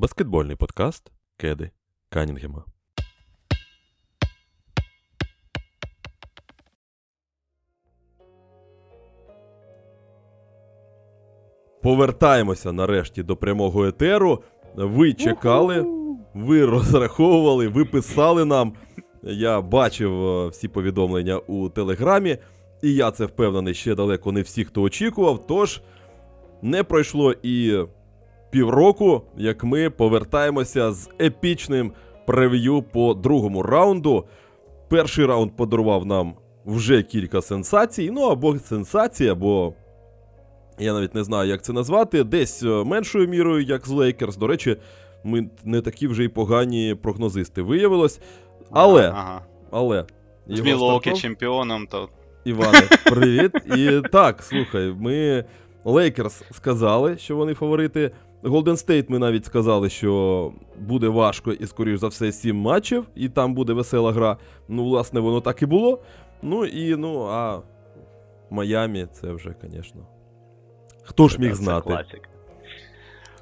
Баскетбольний подкаст Кеди Канінгема. Повертаємося нарешті до прямого етеру. Ви чекали, ви розраховували, ви писали нам. Я бачив е, всі повідомлення у Телеграмі, і я це впевнений ще далеко не всі, хто очікував. Тож не пройшло і півроку, як ми повертаємося з епічним прев'ю по другому раунду. Перший раунд подарував нам вже кілька сенсацій. Ну або сенсації, або. Я навіть не знаю, як це назвати. Десь е, меншою мірою, як з Лейкерс. До речі, ми не такі вже й погані прогнозисти виявилось. Але, Ага. але. З Мілокі чемпіоном, то Іване, привіт. І так, слухай, ми Лейкерс сказали, що вони фаворити. Голден Стейт ми навіть сказали, що буде важко і, скоріш за все, сім матчів, і там буде весела гра. Ну, власне, воно так і було. Ну і ну, а Майамі це вже, звісно. Хто ж міг це знати? класика.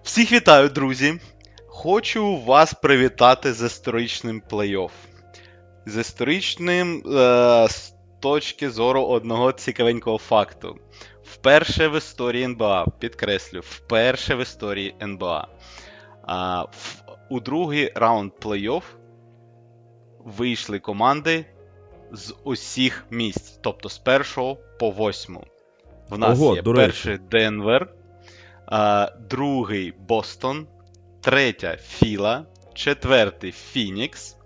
Всіх вітаю, друзі. Хочу вас привітати з історичним плей-офф. З історичним е, з точки зору одного цікавенького факту. Вперше в історії НБА, підкреслю, вперше в історії НБА. А, в, у другий раунд плей-офф вийшли команди з усіх місць, тобто з першого по восьму. В нас Ого, є перший Денвер, а, другий Бостон, третя Філа, четвертий Фінікс,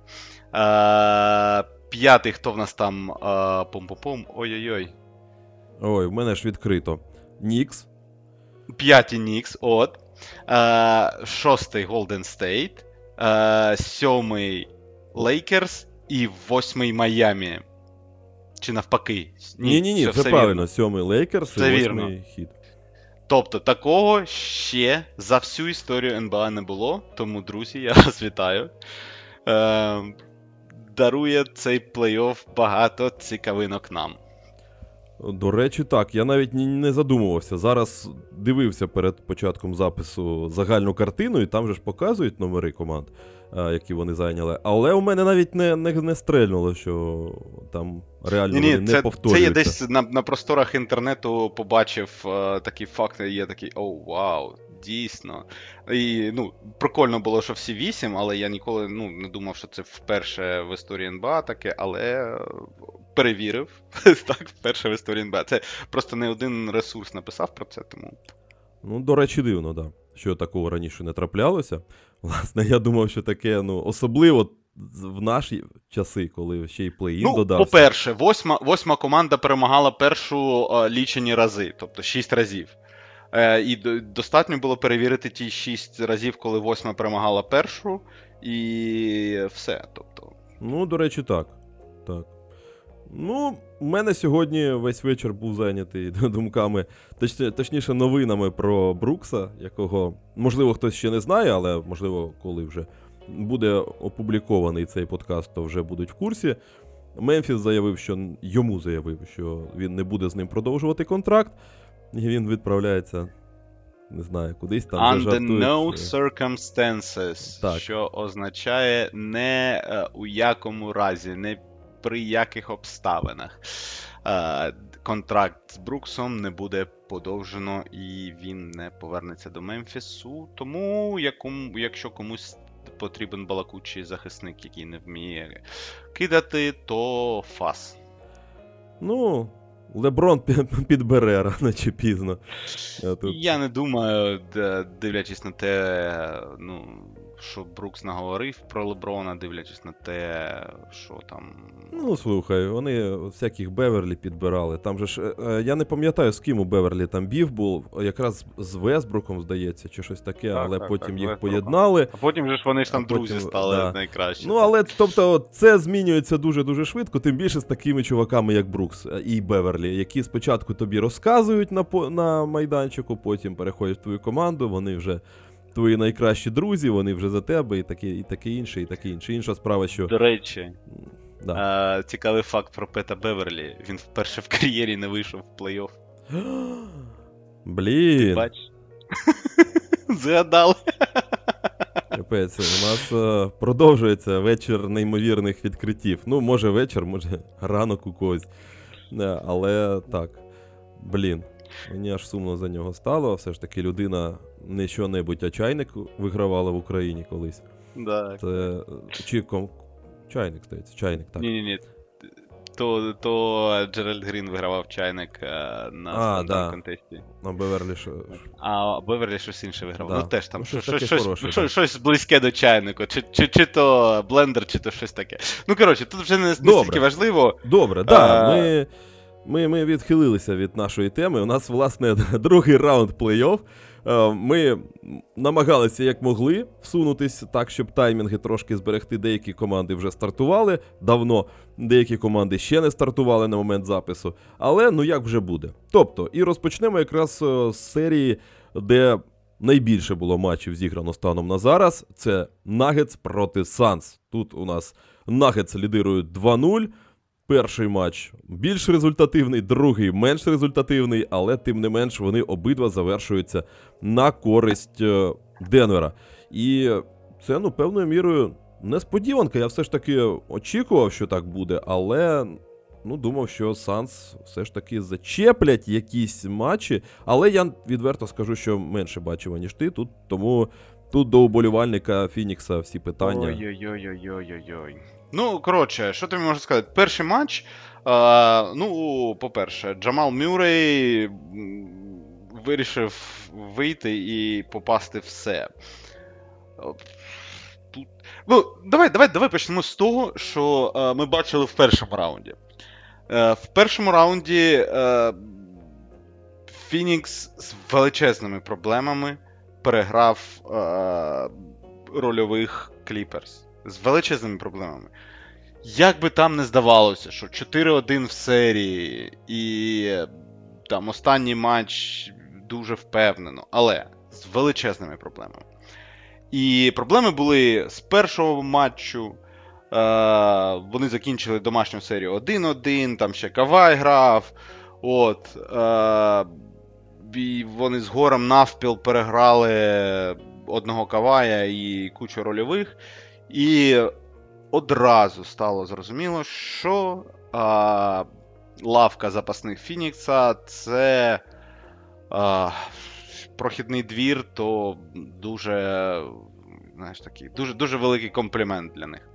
а, п'ятий, хто в нас там а, пум-пум-пум, ой-ой-ой. Ой, в мене ж відкрито. Нікс. П'ятий Нікс, от. А, шостий Голден Стейт, сьомий Лейкерс і восьмий Майамі. Чи навпаки? Ні, ні, ні, все- правильно. Сьомий Лейкерс і восьмий Хіт. Тобто такого ще за всю історію НБА не було. Тому, друзі, я вас вітаю. Е, дарує цей плей-офф багато цікавинок нам. До речі, так, я навіть не задумувався. Зараз дивився перед початком запису загальну картину, і там же ж показують номери команд, е, які вони зайняли. Але у мене навіть не, не, не стрельнуло, що там реально Ні, вони ні, не це, це я десь на, на просторах інтернету побачив е, такі факти, і я такий, оу, вау, дійсно. І ну, прикольно було, що всі вісім, але я ніколи ну, не думав, що це вперше в історії НБА таке, але перевірив. так, вперше в історії НБА. Це просто не один ресурс написав про це, тому. Ну, до речі, дивно, да. Що такого раніше не траплялося. Власне, я думав, що таке, ну, особливо в наші часи, коли ще й плей-ін Ну, додався. по-перше, восьма, восьма команда перемагала першу е, лічені рази, тобто шість разів. Е, і достатньо було перевірити ті шість разів, коли восьма перемагала першу, і все. Тобто, Ну, до речі, так. Так. Ну, у мене сьогодні весь вечір був зайнятий думками, точні, точніше, новинами про Брукса, якого, можливо, хтось ще не знає, але можливо, коли вже буде опублікований цей подкаст, то вже будуть в курсі. Мемфіс заявив, що йому заявив, що він не буде з ним продовжувати контракт, і він відправляється, не знаю, кудись там under жартують. no що- circumstances, Так. що означає не е, у якому разі, не при яких обставинах. Е, контракт з Бруксом не буде подовжено і він не повернеться до Мемфісу. Тому, якому, якщо комусь потрібен балакучий захисник, який не вміє кидати, то фас. Ну, Леброн пі- підбере рано чи пізно. А тут- Я не думаю, дивлячись на те, ну, що Брукс наговорив про Леброна, дивлячись на те, що там. Ну, слухай, вони всяких Беверлі підбирали. Там же ж. е, е, Я не пам'ятаю, з ким у Беверлі там beef був, якраз з Вестбруком, здається, чи щось таке, Так, але так, потім так, їх Вестбрука. поєднали. А потім же ж вони ж там потім, друзі стали да. найкращі. Ну, але тобто, це змінюється дуже-дуже швидко, тим більше з такими чуваками, як Брукс е, і Беверлі, які спочатку тобі розказують на, на майданчику, потім переходять в твою команду, вони вже твої найкращі друзі, вони вже за тебе, і таке, і таке інше, і таке інше. Інша справа, що. До речі, Да. е, цікавий факт про Пета Беверлі. Він вперше в кар'єрі не вийшов в плей-офф. Блін. Бач. Згадали. Капець, у нас е, продовжується вечір неймовірних відкриттів. Ну, може вечір, може ранок у когось. Е, але так, блін, мені аж сумно за нього стало. Все ж таки людина не що-небудь, а чайник вигравала в Україні колись. Да. Це е, чи ком... чайник, здається, чайник, так. Ні-ні-ні. То, то Джеральд Грін вигравав чайник е, на А, а, да. контесті. На Беверлі Ш- А Беверлі щось інше виграв. Да. Ну теж там Ну, щось, щось щось, хороше, щось, щось близьке до чайнику. Чи, чи, чи то блендер, чи то щось таке. Ну, коротше, тут вже не, стільки важливо. Добре, да, ми, ми, ми відхилилися від нашої теми. У нас, власне, другий раунд плей-офф. Е, Ми намагалися як могли всунутись так, щоб таймінги трошки зберегти. Деякі команди вже стартували давно, деякі команди ще не стартували на момент запису. Але ну як вже буде. Тобто, і розпочнемо якраз е, з серії, де найбільше було матчів зіграно станом на зараз. Це Нагетс проти Санс. Тут у нас Нагетс лідирують 2-0. Перший матч більш результативний, другий менш результативний, але тим не менш вони обидва завершуються на користь е, Денвера. І це, ну, певною мірою несподіванка. Я все ж таки очікував, що так буде, але ну, думав, що Санс все ж таки зачеплять якісь матчі. Але я відверто скажу, що менше бачив, ніж ти. Тут тому тут до уболівальника Фінікса всі питання. Ой-ой-ой-ой-ой-ой. Ну, коротше, що тобі можу сказати? Перший матч. А, ну, по-перше, Джамал Мюррей вирішив вийти і попасти все. Тут... Ну, давай, давай, давай почнемо з того, що е, ми бачили в першому раунді. Е, в першому раунді е, Фінікс з величезними проблемами переграв е, рольових Кліперс. З величезними проблемами. Як би там не здавалося, що 4-1 в серії, і там останній матч дуже впевнено, але з величезними проблемами. І проблеми були з першого матчу. Е, вони закінчили домашню серію 1-1, там ще Кавай грав. От, е, вони з горем навпіл переграли одного Кавая і кучу рольових. І одразу стало зрозуміло, що а, лавка запасних Фінікса це а, прохідний двір, то дуже, знаєш, такий, дуже, дуже великий комплімент для них.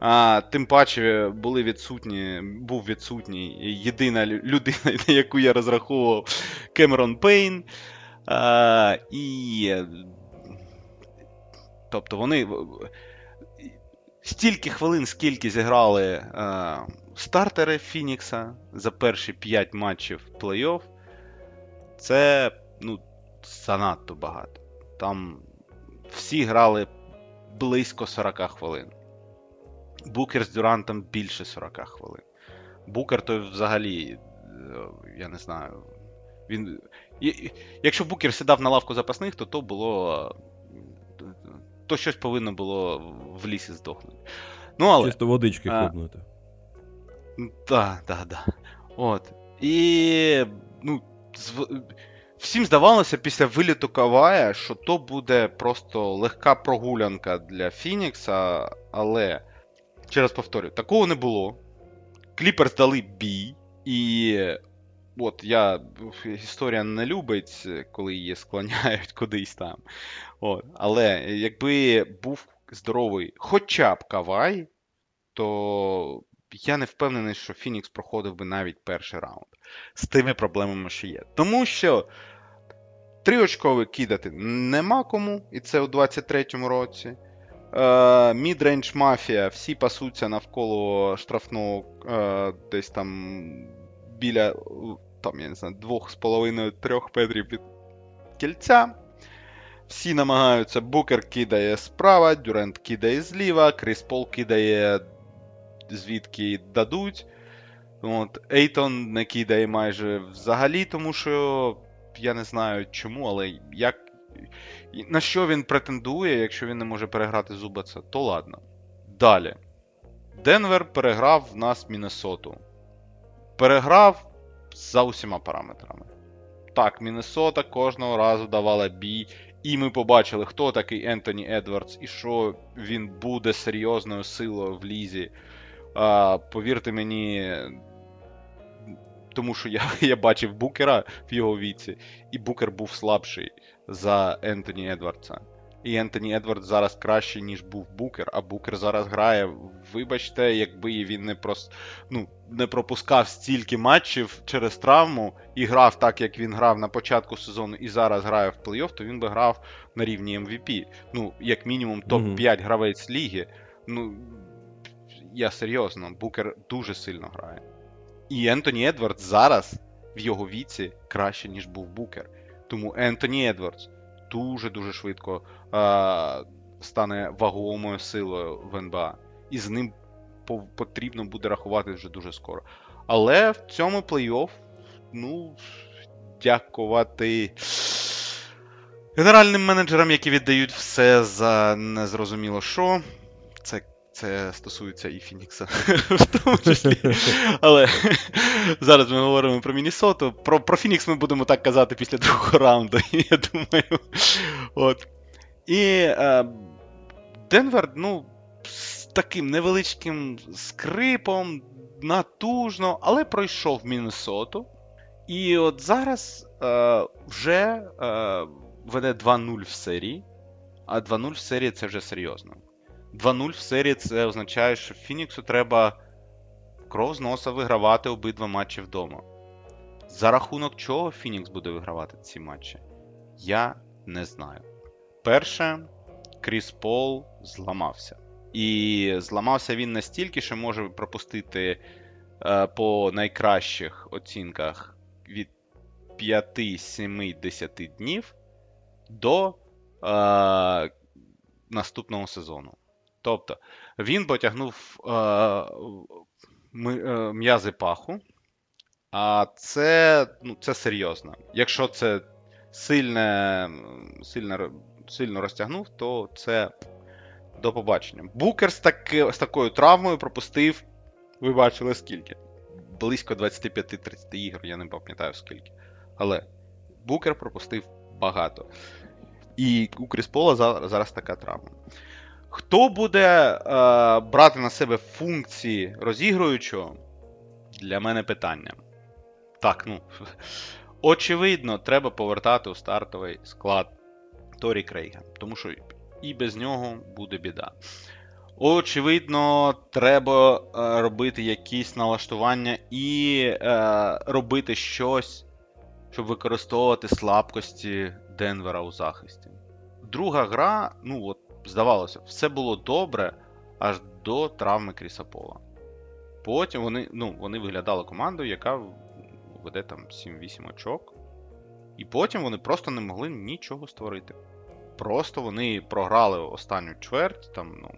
А, Тим паче були відсутні, був відсутній єдина людина, на яку я розраховував Кемерон Пейн. А, і. Тобто вони. Стільки хвилин, скільки зіграли е, стартери Фінікса за перші 5 матчів плей-офф, це ну, занадто багато. Там всі грали близько 40 хвилин. Букер з Дюрантом більше 40 хвилин. Букер то взагалі, е, я не знаю. Він. Якщо Букер сідав на лавку запасних, то то було. е, То щось повинно було в лісі здохнути. Ну, але. Чисто водички А. хлопнути. Так, так, так. От. І. Ну, зв- всім здавалося після виліту Кавая, що то буде просто легка прогулянка для Фінікса, але, ще раз повторю, такого не було. Кліперс дали бій, і. От я. Історія не любить, коли її склоняють кудись там. От. Але якби був здоровий хоча б Кавай, то я не впевнений, що Фінікс проходив би навіть перший раунд з тими проблемами, що є. Тому що тріочковий кидати нема кому, і це у 23-му році. Мідрендж мафія, всі пасуться навколо штрафного е, десь там біля там, я не знаю, 2,5-3 метрів від кільця. Всі намагаються. Букер кидає справа, Дюрент кидає зліва, Кріс Пол кидає звідки дадуть. От, Ейтон не кидає майже взагалі, тому що я не знаю чому, але як. На що він претендує, якщо він не може переграти Зубаца, то ладно. Далі. Денвер переграв в нас Міннесоту. Переграв за усіма параметрами. Так, Міннесота кожного разу давала бій. і ми побачили, хто такий Ентоні Едвардс і що він буде серйозною силою в лізі. А, повірте мені, тому що я, я бачив Букера в його віці, і Букер був слабший за Ентоні Едвардса. І Ентоні Едвардс зараз краще, ніж був Букер, а Букер зараз грає. Вибачте, якби він не прос... ну, не пропускав стільки матчів через травму і грав так, як він грав на початку сезону, і зараз грає в плей-офф, то він би грав на рівні MVP. Ну, як мінімум, топ-5 гравець ліги. Ну, я серйозно, Букер дуже сильно грає. І Ентоні Едвардс зараз в його віці краще, ніж був Букер. Тому Ентоні Едвардс дуже-дуже швидко а, стане вагомою силою в НБА. І з ним потрібно буде рахувати вже дуже скоро. Але в цьому плей-офф, ну, дякувати генеральним менеджерам, які віддають все за незрозуміло що. Це, стосується і Фінікса в тому числі. Але зараз ми говоримо про Міннесоту. Про, про Фінікс ми будемо так казати після другого раунду, я думаю. От. І е, Денвер, ну, з таким невеличким скрипом, натужно, але пройшов Міннесоту. І от зараз е, вже е, веде 2-0 в серії. А 2-0 в серії це вже серйозно. 2-0 в серії це означає, що Фініксу треба кров з носа вигравати обидва матчі вдома. За рахунок чого Фінікс буде вигравати ці матчі, я не знаю. Перше, Кріс Пол зламався. І зламався він настільки, що може пропустити е, по найкращих оцінках від 5, 7, 10 днів до е, наступного сезону. Тобто він потягнув е, е, м'язи паху, а це, ну, це серйозно. Якщо це сильне, сильно, сильно розтягнув, то це до побачення. Букер з, таки, з такою травмою пропустив, ви бачили скільки? Близько 25-30 ігор, я не пам'ятаю скільки. Але Букер пропустив багато. І у Кріспола зараз така травма. Хто буде е, брати на себе функції розігруючого? Для мене питання. Так, ну. Очевидно, треба повертати у стартовий склад Торі Крейга, тому що і без нього буде біда. Очевидно, треба е, робити якісь налаштування і е, робити щось, щоб використовувати слабкості Денвера у захисті. Друга гра, ну от, здавалося, все було добре аж до травми Кріса Пола. Потім вони, ну, вони виглядали командою, яка веде там 7-8 очок. І потім вони просто не могли нічого створити. Просто вони програли останню чверть, там, ну,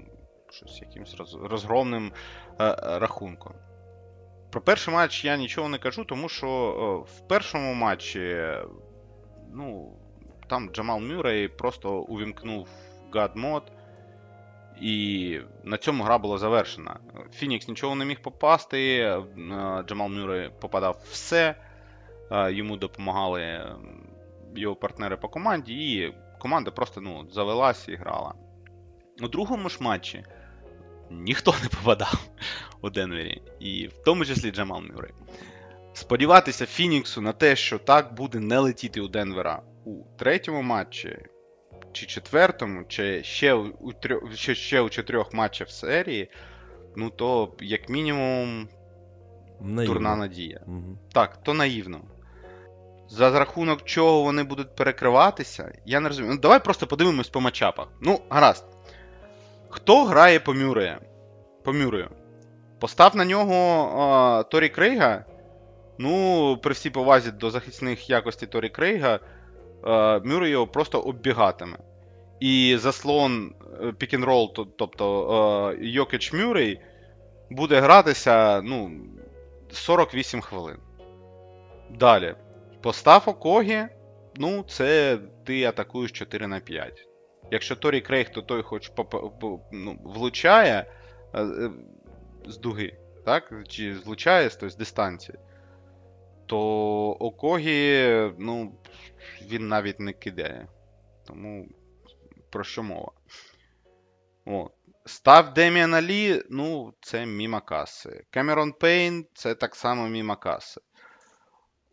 щось якимось роз- розгромним е, рахунком. Про перший матч я нічого не кажу, тому що е, в першому матчі, ну, там Джамал Мюррей просто увімкнув God mode, і на цьому гра була завершена. Фінікс нічого не міг попасти, е, Джамал Мюррей попадав все, е, йому допомагали е, його партнери по команді, і команда просто ну, завелась і грала. У другому ж матчі ніхто не попадав у Денвері, і в тому числі Джамал Мюррей. Сподіватися Фініксу на те, що так буде не летіти у Денвера у третьому матчі, чи четвертому, чи ще у, трьох, ще, ще у чотирьох матчах серії, ну то, як мінімум, Наївно. турна надія. Мгм. Так, то наївно. За рахунок чого вони будуть перекриватися, я не розумію. Ну, давай просто подивимось по матчапах. Ну, гаразд. Хто грає по Мюрею? По Мюрею? Постав на нього а, Торі Крейга. Ну, при всій повазі до захисних якостей Торі Крейга, Мюррей його просто оббігатиме. І заслон pick and roll, тобто а, Йокич Мюррей, буде гратися, ну, 48 хвилин. Далі. Постав Окогі, ну, це ти атакуєш 4 на 5. Якщо Торі Крейг, то той хоч ну, влучає е, е, з дуги, так? Чи влучає з, тобто, з дистанції, то Окогі, ну, він навіть не кидає. Тому про що мова? От. Став Деміана Лі, ну, це міма каси. Кемерон Пейн це так само міма каси.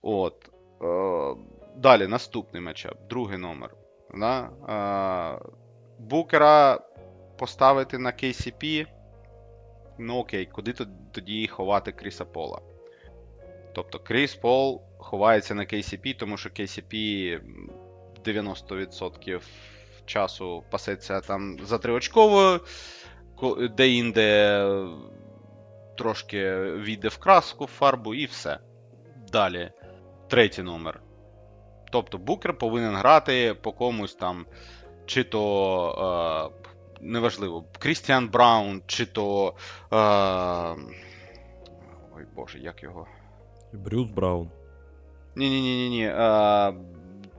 От. Е, далі, наступний матчап, другий номер. Да? Е, Букера поставити на KCP. Ну окей, куди тоді ховати Кріса Пола? Тобто Кріс Пол ховається на KCP, тому що KCP 90% часу пасеться там за триочковою, де-інде трошки війде в краску, в фарбу і все. Далі. Третій номер. Тобто Букер повинен грати по комусь там, чи то. Е, неважливо, Крістіан Браун, чи то. Е, ой Боже, як його. Брюс Браун. Ні-ні-ні-ні. Е,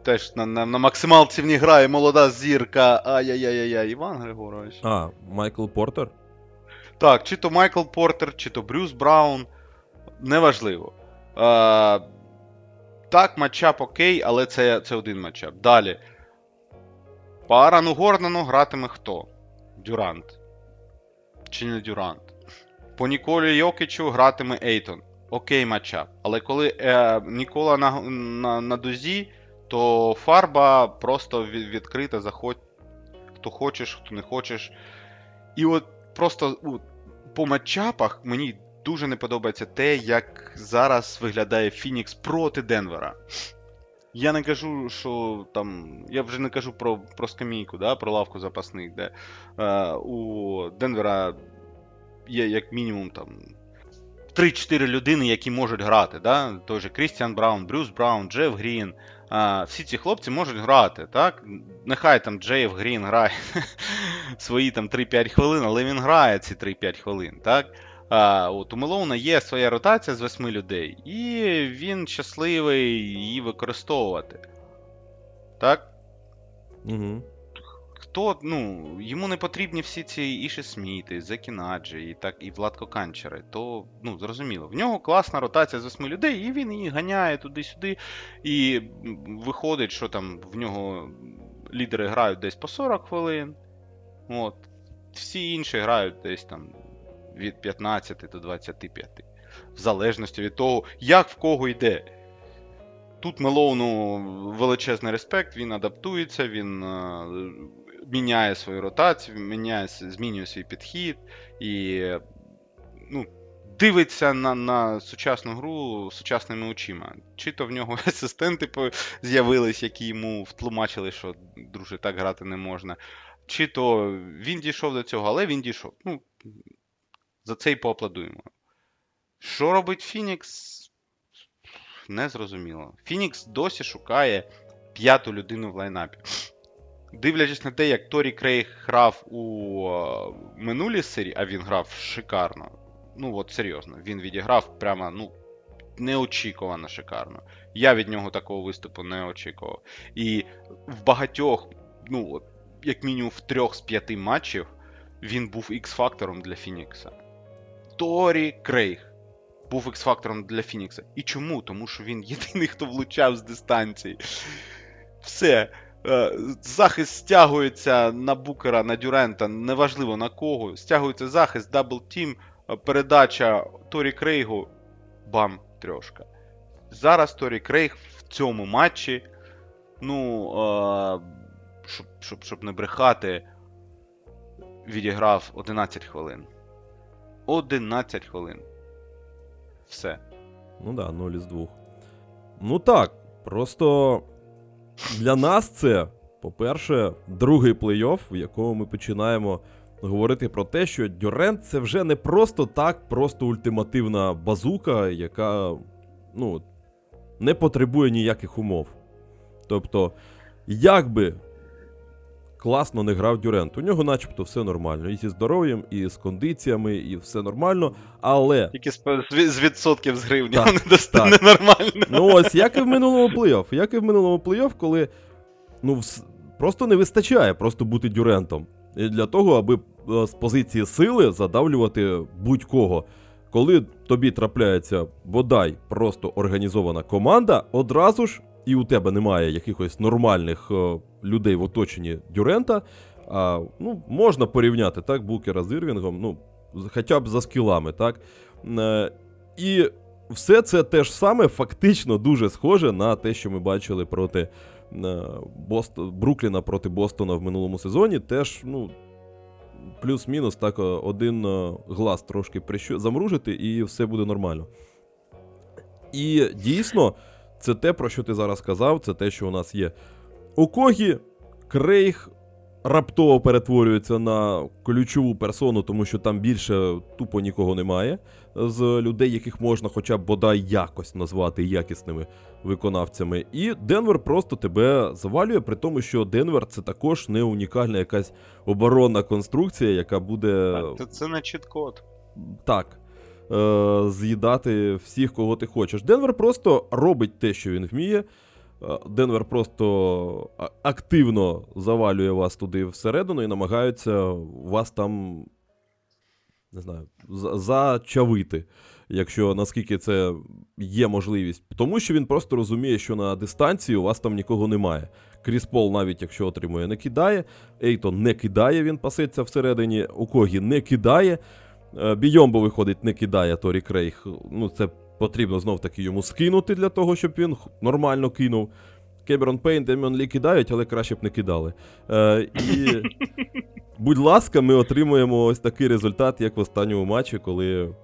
теж на, на, на максималках в них грає молода зірка. Ай-яй-яй-яй, Іван Григорович. А, Майкл Портер. Так, чи то Майкл Портер, чи то Брюс Браун. Неважливо. Е, так, матчап окей, але це, це один матчап. Далі. По Арану Гордону гратиме хто? Дюрант. Чи не Дюрант? По Ніколі Йокічу гратиме Ейтон. Окей, матчап. Але коли е, Нікола на, на, на дозі, то фарба просто відкрита, заходь. Хто хочеш, хто не хочеш. І от просто у, по матчапах мені дуже не подобається те, як зараз виглядає Фінікс проти Денвера. Я не кажу, що там. Я вже не кажу про, про скамійку, да, про лавку запасних, де е, у Денвера є як мінімум там 3-4 людини, які можуть грати. Да? Той же Крістіан Браун, Брюс Браун, Джеф Грін. А, всі ці хлопці можуть грати, так? Нехай там Джеф Грін грає свої там 3-5 хвилин, але він грає ці 3-5 хвилин, так? А, от у Мелоуна є своя ротація з 8 людей, і він щасливий її використовувати. Так? Угу. Хто, ну, йому не потрібні всі ці Іші Сміти, Закінаджі і так, і Владко Канчери, то, ну, зрозуміло. В нього класна ротація з 8 людей, і він її ганяє туди-сюди. І виходить, що там в нього лідери грають десь по 40 хвилин. От. Всі інші грають десь там від 15 до 25. В залежності від того, як в кого йде. Тут Мелоуну величезний респект, він адаптується, він е, міняє свою ротацію, міняє, змінює свій підхід і ну, дивиться на, на сучасну гру сучасними очима. Чи то в нього асистенти з'явились, які йому втлумачили, що друже, так грати не можна. Чи то він дійшов до цього, але він дійшов. Ну, за це й поаплодуємо. Що робить Фінікс? Не зрозуміло. Фінікс досі шукає п'яту людину в лайнапі. Дивлячись на те, як Торі Крейг грав у е, минулій серії, а він грав шикарно. Ну от серйозно, він відіграв прямо, ну, неочікувано шикарно. Я від нього такого виступу не очікував. І в багатьох, ну, як мінімум в трьох з п'яти матчів, він був X-фактором для Фінікса. Торі Крейг був X-фактором для Фінікса. І чому? Тому що він єдиний, хто влучав з дистанції. Все. Е, Захист стягується на Букера, на Дюрента, неважливо на кого. Стягується захист, double team, е, передача Торі Крейгу. Бам, трьошка. Зараз Торі Крейг в цьому матчі. Ну, е, щоб, щоб, щоб не брехати, відіграв 11 хвилин. 11 хвилин. Все. Ну да, 0 із 2. Ну так, просто для нас це, по-перше, другий плей-офф, в якому ми починаємо говорити про те, що Дюрент це вже не просто так, просто ультимативна базука, яка ну, не потребує ніяких умов. Тобто, як би класно не грав Дюрент, у нього начебто все нормально. І зі здоров'ям, і з кондиціями, і все нормально. Але Тільки з, відсотків з гривні Так, вони достане нормально. Ну ось, як і в минулому плей-офф. Як і в минулому плей-офф, коли ну, вс- просто не вистачає просто бути дюрентом. І для того, аби е, з позиції сили задавлювати будь-кого. Коли тобі трапляється бодай просто організована команда, одразу ж і у тебе немає якихось нормальних е, людей в оточенні Дюрента, а, ну, можна порівняти так, Букера з Ірвінгом, ну, хоча б за скілами, так. Е, і все це те ж саме фактично дуже схоже на те, що ми бачили проти е, Бост... Брукліна проти Бостона в минулому сезоні. Теж, ну, плюс-мінус, так, один глаз трошки прищу... замружити, і все буде нормально. І дійсно, це те, про що ти зараз сказав, це те, що у нас є. У Когі Крейг раптово перетворюється на ключову персону, тому що там більше тупо нікого немає з людей, яких можна хоча б бодай якось назвати якісними виконавцями. І Денвер просто тебе завалює, при тому, що Денвер це також не унікальна якась оборонна конструкція, яка буде Це, це не чіт-код. так. Е, з'їдати всіх, кого ти хочеш. Денвер просто робить те, що він вміє. Е, Денвер просто активно завалює вас туди всередину і намагається вас там, не знаю, зачавити, якщо наскільки це є можливість. Тому що він просто розуміє, що на дистанції у вас там нікого немає. Кріс Пол, навіть якщо отримує, не кидає. Ейтон не кидає, він пасеться всередині. У Когі не кидає. Е, Бійомбо виходить, не кидає Торі Крейг. Ну, це потрібно знов таки йому скинути для того, щоб він нормально кинув. Кемерон Пейн, Деміон Лі кидають, але краще б не кидали. Е, і, будь ласка, ми отримуємо ось такий результат, як в останньому матчі, коли.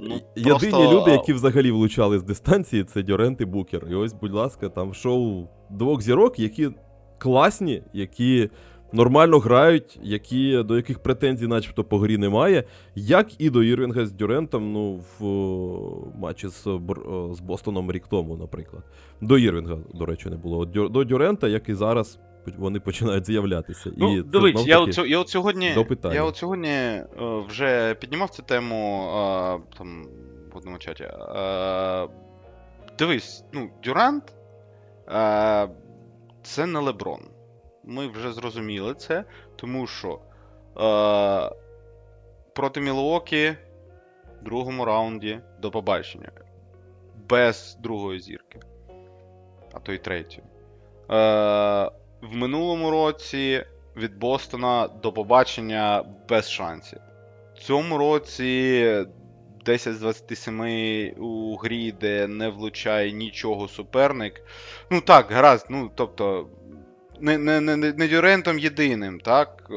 Ну, Єдині просто- люди, які взагалі влучали з дистанції, це Дюрент і Букер. І ось, будь ласка, там шоу двох зірок, які класні, які нормально грають, які, до яких претензій, начебто, по грі немає. Як і до Ірвінга з Дюрентом, ну, в о, матчі з, о, з Бостоном рік тому, наприклад. До Ірвінга, до речі, не було. До Дюрента, як і зараз, вони починають з'являтися. Ну, і дивись, знов я, от, я от сьогодні, я от сьогодні е, вже піднімав цю тему е, там, в одному чаті. Е, дивись, ну, Дюрант е, це не Леброн. Ми вже зрозуміли це, тому що е, проти Мілуокі в другому раунді до побачення. Без другої зірки. А то й третьої. Е, в минулому році від Бостона до побачення без шансів. В цьому році 10 з 27 у грі, де не влучає нічого суперник. Ну так, гаразд, ну тобто. Не, не, не, не Дюрентом єдиним, так? Е,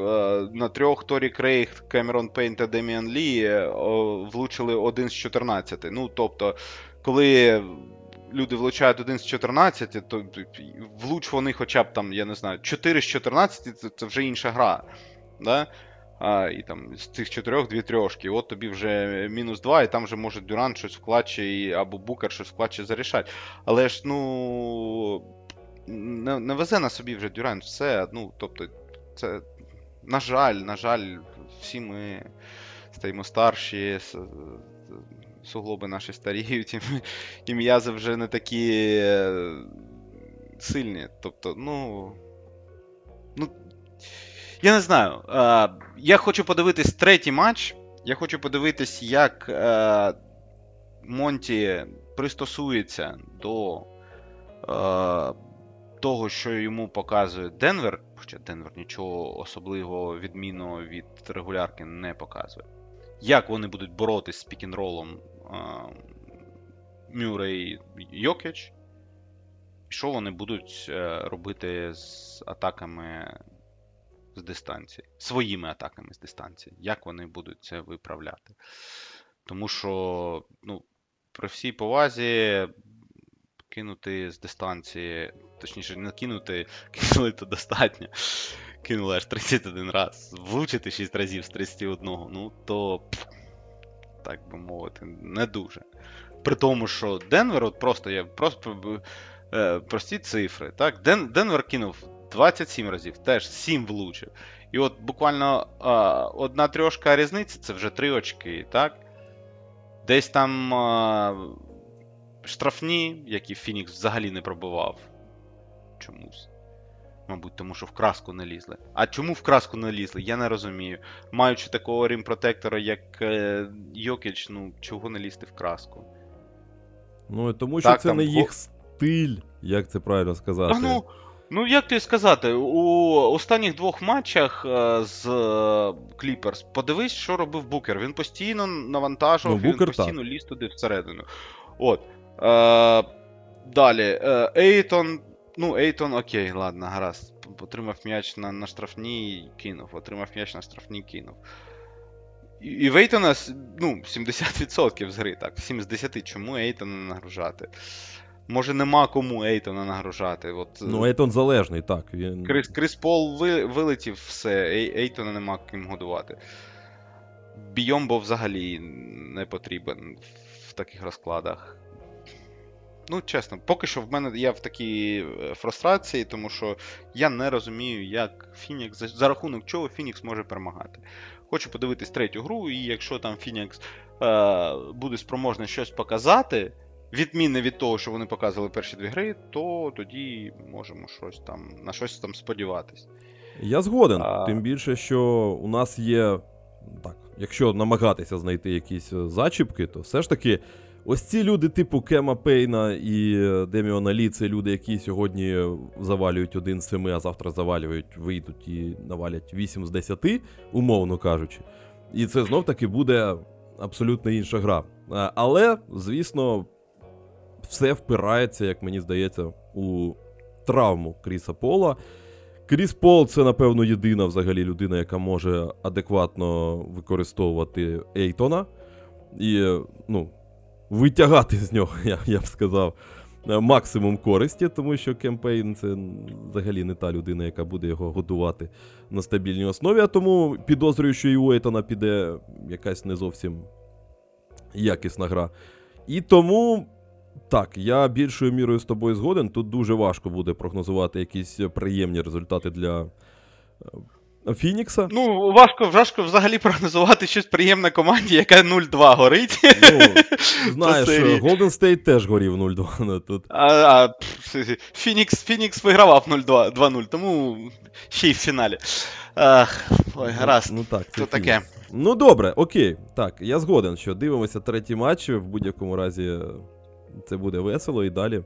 На трьох Торі Крейг, Кемерон Пейн та Деміан Лі е, влучили 1 з 14. Ну, тобто, коли люди влучають 1 з 14, то влуч вони хоча б там, я не знаю, 4 з 14 це, це вже інша гра. Да? А, і там з цих чотирьох дві трьошки. От тобі вже мінус 2, і там вже може Дюрант щось в клатчі, або Букер щось в клатчі зарішать. Але ж, ну. Не, не везе на собі вже Дюрант все. Ну, тобто, це. На жаль, на жаль, всі ми стаємо старші, суглоби наші старіють, і, і м'язи вже не такі е, сильні. Тобто, ну. Ну. Я не знаю. Е, я хочу подивитись третій матч. Я хочу подивитись, як е, Монті пристосується до е, того, що йому показує Денвер. Хоча Денвер нічого особливого відмінного від регулярки не показує. Як вони будуть боротись з пікінролом Мюррей Йокіч? Що вони будуть е, робити з атаками з дистанції? Своїми атаками з дистанції. Як вони будуть це виправляти? Тому що, ну, при всій повазі, кинути з дистанції, точніше, не кинути, кинули то достатньо. Кинули аж 31 раз. Влучити 6 разів з 31, ну то, так би мовити, не дуже. При тому, що Денвер, от просто я просто е, прості цифри. Так? Ден, Денвер кинув 27 разів, теж 7 влучив. І от буквально е, одна трьошка різниці це вже 3 очки, так? Десь там е, штрафні, які Фінікс взагалі не пробивав. Чомусь. Мабуть, тому що в краску не лізли. А чому в краску не лізли? Я не розумію. Маючи такого рімпротектора, як е, Йокіч, ну чого не лізти в краску? Ну, тому що Так, це там не го- їх с- штиль, як це правильно сказати. А ну, ну як тобі сказати, у останніх двох матчах е, з Кліперс подивись, що робив Букер. Він постійно навантажував, Ну, він Букер постійно ліз туди всередину. От. Е, далі. Е, Ейтон. Ну, Ейтон, окей, ладно, гаразд. Отримав м'яч на, на штрафній кинув. Отримав м'яч на штрафній кинув. І, і в Ейтона ну, 70% з гри, так. 7 з 10. Чому Ейтона не нагружати? Може, нема кому Ейтона нагружати. От, Ну, Ейтон залежний, так. Він... Крис, Крис Пол ви, вилетів все, Ей, Ейтона нема ким годувати. Бійомбо взагалі не потрібен в таких розкладах. Ну, чесно, поки що в мене я в такій е, фрустрації, тому що я не розумію, як Фінікс, за, рахунок чого Фінікс може перемагати. Хочу подивитись третю гру, і якщо там Фінікс е, буде спроможний щось показати, відмінне від того, що вони показували перші дві гри, то тоді можемо щось там на щось там сподіватись. Я згоден. А- Тим більше, що у нас є. Так, якщо намагатися знайти якісь е, зачіпки, то все ж таки. Ось ці люди, типу Кема Пейна і е, Деміона Лі, це люди, які сьогодні завалюють 1 з 7, а завтра завалюють, вийдуть і навалять 8 з 10, умовно кажучи. І це знов таки буде абсолютно інша гра. Е, Але, звісно, все впирається, як мені здається, у травму Кріса Пола. Кріс Пол це, напевно, єдина взагалі людина, яка може адекватно використовувати Ейтона і, е, ну, витягати з нього, я, я б сказав, е, максимум користі, тому що Кемпейн це взагалі не та людина, яка буде його годувати на стабільній основі. А тому підозрюю, що і у Ейтона піде якась не зовсім якісна гра. І тому. Так, я більшою мірою з тобою згоден. Тут дуже важко буде прогнозувати якісь приємні результати для е, Фінікса. Ну, важко, важко взагалі прогнозувати щось приємне команді, яка 0-2 горить. Ну, знаєш. Golden State теж горів 0-2. ну, Тут. А, а Фінікс, Фінікс вигравав 0-2 2-0, тому ще й в фіналі. Ах, ой, гаразд. Ну так, це таке. Ну добре, окей. Так, я згоден, що дивимося третій матч. В будь-якому разі е, це буде весело і далі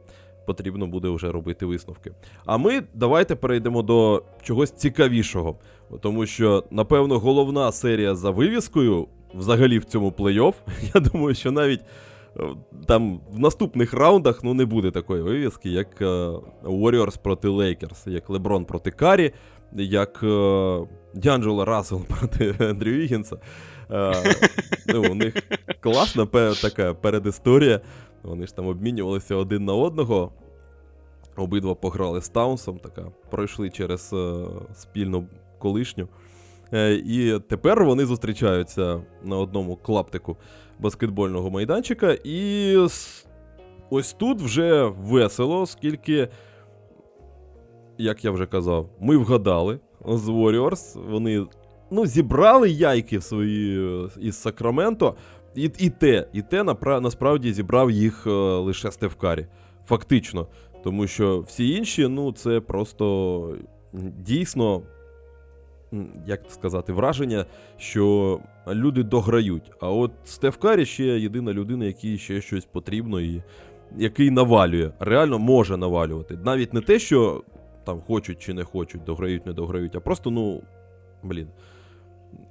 потрібно буде вже робити висновки. А ми давайте перейдемо до чогось цікавішого. Тому що, напевно, головна серія за вивіскою взагалі в цьому плей-офф. Я думаю, що навіть е, там в наступних раундах ну, не буде такої вивіски, як е, Warriors проти Lakers, як Леброн проти Карі, як Д'Анджело Рассел проти Ендрю Вігінса. Е, ну, у них класна така передісторія. Вони ж там обмінювалися один на одного. Обидва пограли з Таунсом, така, пройшли через е, спільну колишню. Е, і тепер вони зустрічаються на одному клаптику баскетбольного майданчика. І ось тут вже весело, оскільки, як я вже казав, ми вгадали з Warriors. Вони ну, зібрали яйки свої е, із Сакраменто. І, і те, і те напра- насправді зібрав їх е, лише Стеф Карі. Фактично. Тому що всі інші, ну, це просто дійсно, як сказати, враження, що люди дограють. А от Стеф Карі ще єдина людина, якій ще щось потрібно і який навалює, реально може навалювати. Навіть не те, що там хочуть чи не хочуть, дограють, не дограють, а просто, ну, блін.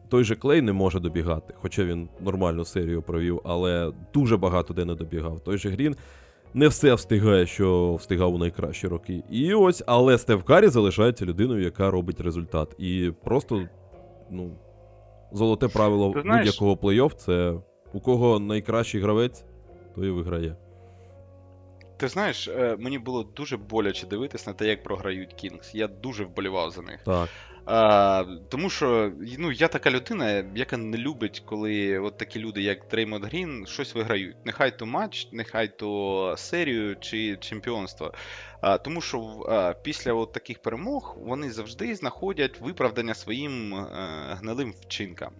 Той же Клей не може добігати, хоча він нормальну серію провів, але дуже багато де не добігав. Той же Грін не все встигає, що встигав у найкращі роки. І ось, але Стев Карі залишається людиною, яка робить результат. І просто, ну, золоте правило знаєш- будь-якого плей-офф це у кого найкращий гравець, той і виграє. Ти знаєш, е, мені було дуже боляче дивитись на те, як програють Кінгс. Я дуже вболівав за них. Так. А, тому що ну, я така людина, яка не любить, коли от такі люди, як Дреймонд Грін, щось виграють. Нехай то матч, нехай то серію чи чемпіонство. А, тому що а, після от таких перемог вони завжди знаходять виправдання своїм е, гнилим вчинкам.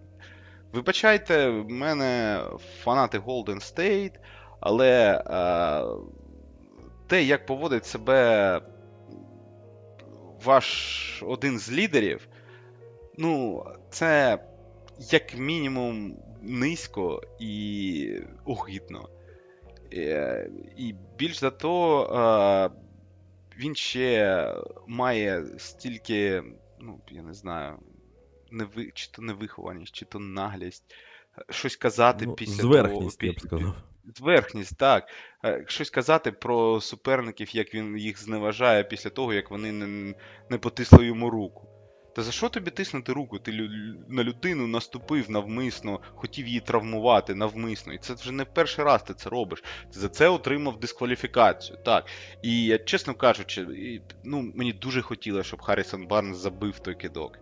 Вибачайте, в мене фанати Golden State, але е, те, як поводить себе ваш один з лідерів, ну, це як мінімум низько і огидно. Е, І більш за то, е, він ще має стільки, ну, я не знаю, неви, чи то невихованість, чи то наглість. е, Щось казати Ну, після зверхність, того. я б сказав. Зверхність, так. Е, Щось казати про суперників, як він їх зневажає після того, як вони не, не потисли йому руку. Та за що тобі тиснути руку? Ти на людину наступив навмисно, хотів її травмувати навмисно. І це вже не перший раз ти це робиш. Ти за це отримав дискваліфікацію. Так. І я, чесно кажучи, ну, мені дуже хотілося, щоб Харрісон Барнс забив той кидок.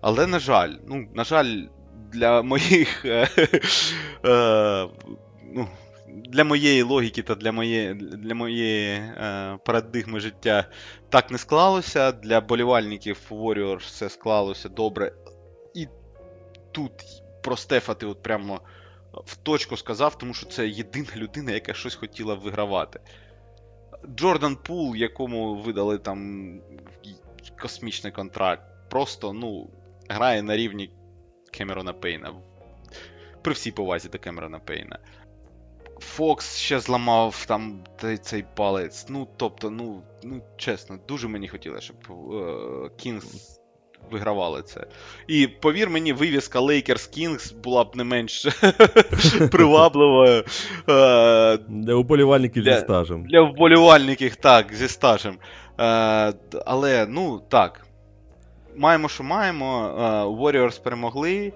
Але, на жаль, ну, на жаль, для моїх. ну, для моєї логіки та для моєї, для моєї е, парадигми життя так не склалося. Для болівальників Warriors все склалося добре. І тут про Стефа ти от прямо в точку сказав, тому що це єдина людина, яка щось хотіла вигравати. Джордан Пул, якому видали там космічний контракт, просто ну, грає на рівні Кемерона Пейна. При всій повазі до Кемерона Пейна. Фокс ще зламав там цей, палець. Ну, тобто, ну, ну, чесно, дуже мені хотілося, щоб е, Кінгс вигравали це. І повір мені, вивіска Lakers Kings була б не менш привабливою. Е, Для уболівальників зі стажем. для вболівальників, так, зі стажем. Е, але, ну, так. Маємо, що маємо. Е, Warriors перемогли.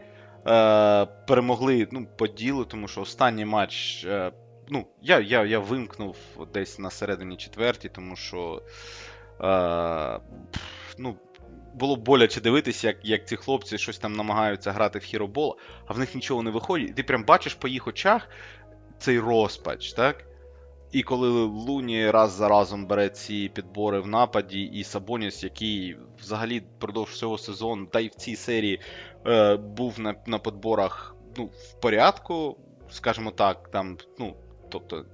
Е, перемогли ну, по ділу, тому що останній матч. Е, ну, я, я, я вимкнув десь на середині четвертій, тому що. Е, ну, було боляче дивитися, як, як ці хлопці щось там намагаються грати в хіробол, а в них нічого не виходить. І ти прям бачиш по їх очах цей розпач, так? І коли Луні раз за разом бере ці підбори в нападі, і Сабоніс, який взагалі впродовж всього сезону, та й в цій серії е, був на, на підборах ну, в порядку, скажімо так, там, ну, тобто,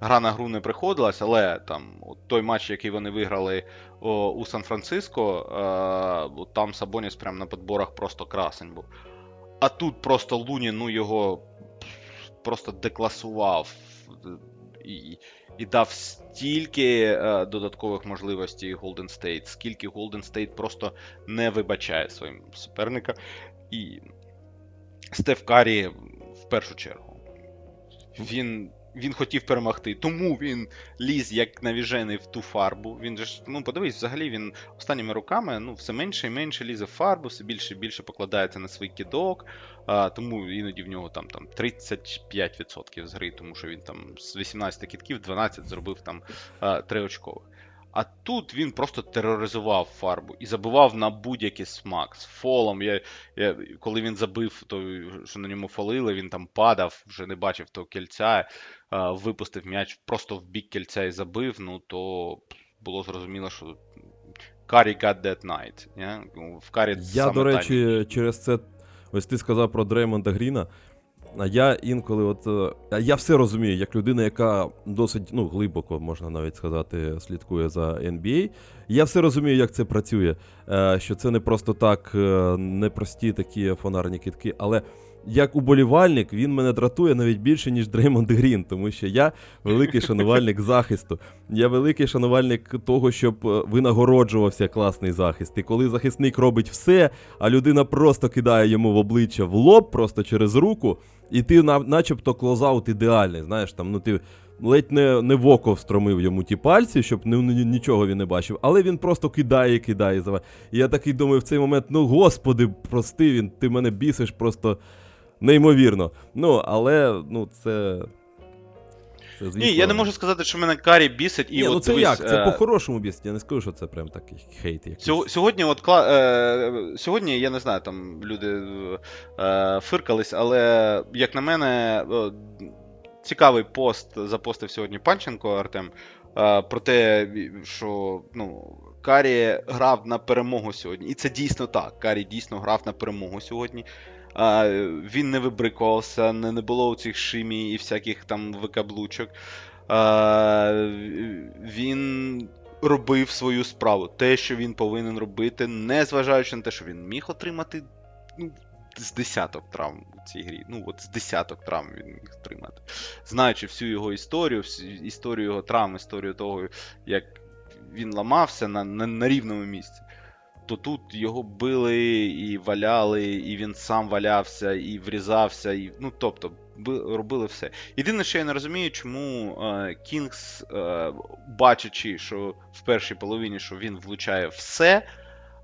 гра на гру не приходилась, але там от той матч, який вони виграли о, у Сан-Франциско, е, там Сабоніс прям на підборах просто красень був. А тут просто Луні, ну його просто декласував і, і дав стільки е, додаткових можливостей Golden State, скільки Golden State просто не вибачає своїм суперника. І Стеф Карі в першу чергу. Він, він хотів перемогти, тому він ліз як навіжений в ту фарбу. Він же ж, ну подивись, взагалі він останніми роками ну, все менше і менше лізе в фарбу, все більше і більше покладається на свій кидок. А, тому іноді в нього там, там 35% з гри, тому що він там з 18 кітків 12 зробив там а, 3 очкових. А тут він просто тероризував фарбу і забивав на будь-який смак з фолом. Я, я, коли він забив, то що на ньому фолили, він там падав, вже не бачив того кільця, випустив м'яч просто в бік кільця і забив. Ну то було зрозуміло, що Карі got that night. Yeah? В Карі Я, до речі, через це. Ось ти сказав про Дреймонда Гріна. А я інколи, от е, я все розумію, як людина, яка досить ну, глибоко, можна навіть сказати, слідкує за NBA. Я все розумію, як це працює. е, Що це не просто так, е, непрості такі фонарні кидки, але як уболівальник він мене дратує навіть більше, ніж Дреймонд Грін, тому що я великий шанувальник захисту. Я великий шанувальник того, щоб винагороджувався класний захист. І коли захисник робить все, а людина просто кидає йому в обличчя в лоб, просто через руку, і ти на, начебто closeout ідеальний. Знаєш, там, ну ти ледь не, не в око встромив йому ті пальці, щоб ну, ні- нічого він не бачив, але він просто кидає кидає. І я такий думаю, в цей момент, ну господи, прости, він, ти мене бісиш просто неймовірно. Ну, але ну, це. Звісно, Ні, я не можу сказати, що мене Карі бісить і Ні, от ну це дивись, як? Це е, по-хорошому бісить. Я не скажу, що це прям такий хейт якийсь. Сьо- Сьогодні, от кла... е, сьогодні, я не знаю, там люди е, фиркались, але як на мене, е, цікавий пост запостив сьогодні Панченко Артем е, про те, що ну, Карі грав на перемогу сьогодні. І це дійсно так. Карі дійсно грав на перемогу сьогодні. Е, він не вибрикувався, не, не було цих шимій і всяких там викаблучок. Е, він робив свою справу, те, що він повинен робити, незважаючи на те, що він міг отримати ну, з десяток травм у цій грі. Ну, от з десяток травм він міг отримати. Знаючи всю його історію, всю історію його травм, історію того, як він ламався на, на, на рівному місці. То тут його били і валяли, і він сам валявся, і врізався, і. Ну, тобто, робили все. Єдине, що я не розумію, чому е, Кінгс, е, бачачи, що в першій половині, що він влучає все,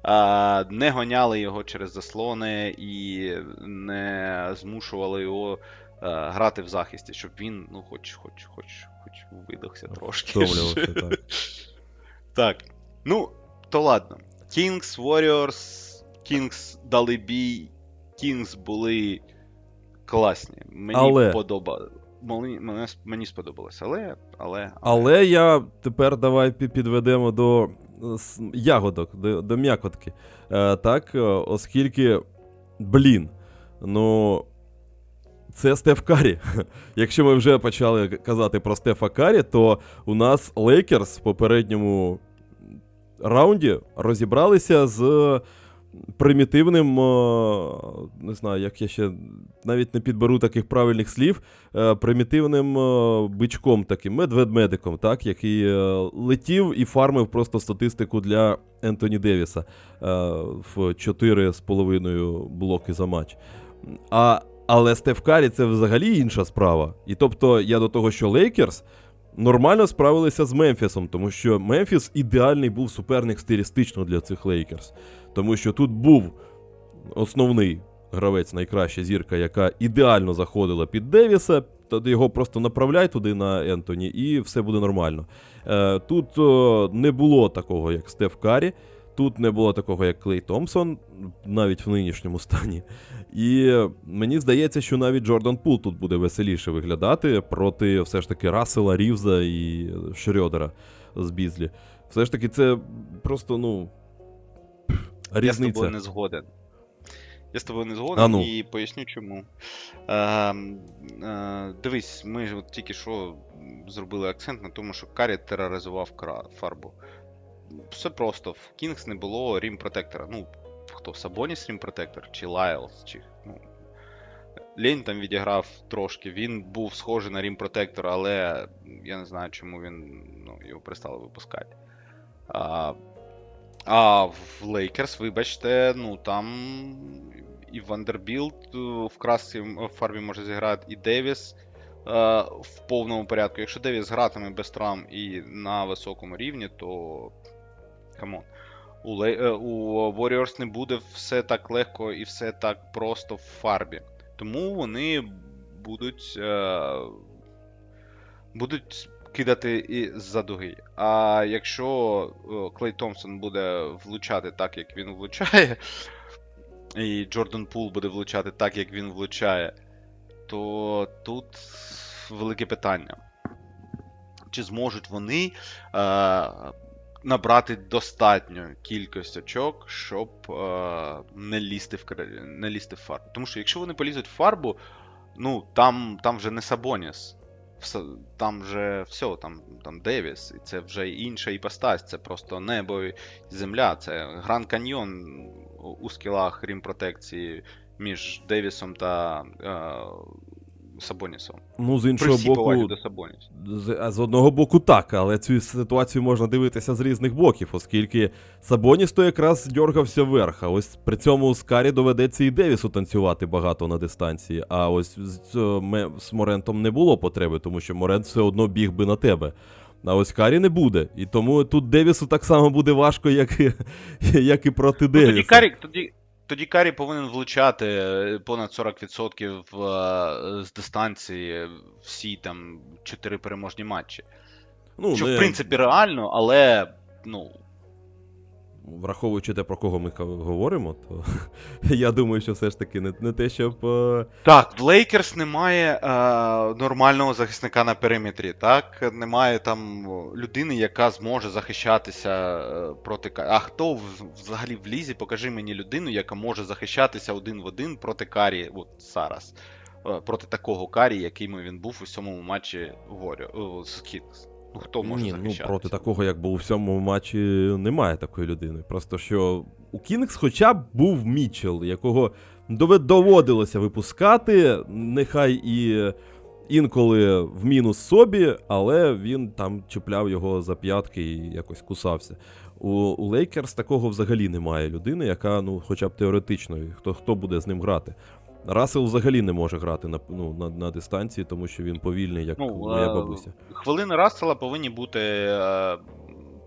е, не гоняли його через заслони і не змушували його грати в захисті, щоб він, ну, хоч, хоч, хоч, хоч видохся трошки. Так. Так. Ну, то ладно. Kings, Warriors, Kings дали бій, Kings були класні. Мені Але- подобалося. Мені, мені сподобалось, але, але, Але я тепер давай підведемо до е, ягодок, до, до м'якотки. Е, так, е, оскільки, блін, ну. Це Стеф Карі. Якщо ми вже почали казати про Стефа Карі, то у нас Лейкерс в попередньому раунді розібралися з примітивним, е, не знаю, як я ще навіть не підберу таких правильних слів, е, примітивним е, бичком таким, медведмедиком, так, який летів і фармив просто статистику для Ентоні Девіса в 4,5 блоки за матч. А, але Стеф Карі це взагалі інша справа. І тобто я до того, що Лейкерс нормально справилися з Мемфісом, тому що Мемфіс ідеальний був суперник стилістично для цих Лейкерс. Тому що тут був основний гравець, найкраща зірка, яка ідеально заходила під Девіса. Його просто направляй туди на Ентоні, і все буде нормально. Е, тут не було такого, як Стеф Карі, тут не було такого, як Клей Томпсон, навіть в нинішньому стані. І мені здається, що навіть Джордан Пул тут буде веселіше виглядати проти все ж таки Рассела, Рівза і Шрьодера з Бізлі. Все ж таки, це просто, ну. я з Різниця. тобою не згоден. Я з тобою не згоден ну. і поясню чому. Е, е, дивись, ми от тільки що зробили акцент на тому, що Карі тероризував фарбу. Все просто. В Кінгс не було rim protector а. Ну, хто Сабоніс rim protector, чи Лайлс, чи. Ну, Лень там відіграв трошки. Він був схожий на rim protector а, але я не знаю, чому він ну, його перестали випускати. А, а в Лейкерс, вибачте, ну там і Вандербілд в красці в фарбі може зіграти, і Девіс в повному порядку. Якщо Девіс гратиме без травм і на високому рівні, то come on. У, е, у Warriors не буде все так легко і все так просто в фарбі. Тому вони будуть. Е, будуть кидати і з-за дуги. А якщо е, Клей Томпсон буде влучати так, як він влучає, і Джордан Пул буде влучати так, як він влучає, то тут велике питання. Чи зможуть вони е, набрати достатню кількість очок, щоб е, не, лізти в, не лізти в фарбу? Тому що якщо вони полізуть в фарбу, ну там, там вже не Сабоніс. Там вже все, там, там Девіс, і це вже інша іпостась, це просто небо і земля, це Гранд Каньйон у- у скілах рім протекції між Девісом та е, Сабонісом. Ну, з іншого повазі боку, до Сабонісу. З, з одного боку так, але цю ситуацію можна дивитися з різних боків, оскільки Сабоніс то якраз дьоргався вверх. А ось при цьому з Карі доведеться і Девісу танцювати багато на дистанції. А ось з, е, Ме- з Морентом не було потреби, тому що Морент все одно біг би на тебе. А ось Карі не буде. І тому тут Девісу так само буде важко, як і, як і проти Ну, тоді, Карі, тоді, тоді Карі повинен влучати е, понад 40% е, з дистанції всі там 4 переможні матчі. ну, Що, не, в принципі, реально, але ну, Враховуючи те, про кого ми говоримо, то я думаю, що все ж таки не, не те, щоб. е, Так, в Лейкерс немає е, нормального захисника на периметрі, так? Немає там людини, яка зможе захищатися е, проти. А хто взагалі в лізі? Покажи мені людину, яка може захищатися один в один проти Карі от зараз. Е, Проти такого Карі, яким він був у сьомому матчі Ворі... з Кінгс. Ну хто може Ні, ну проти такого, як був у всьому матчі, немає такої людини. Просто що у Кінгс хоча б був Мітчелл, якого доводилося випускати, нехай і інколи в мінус собі, але він там чіпляв його за п'ятки і якось кусався. У, у Лейкерс такого взагалі немає людини, яка, ну, хоча б теоретично, хто, хто буде з ним грати. Рассел взагалі не може грати на, ну, на, на дистанції, тому що він повільний, як Ну, моя е, бабуся. Хвилини Рассела повинні бути. е,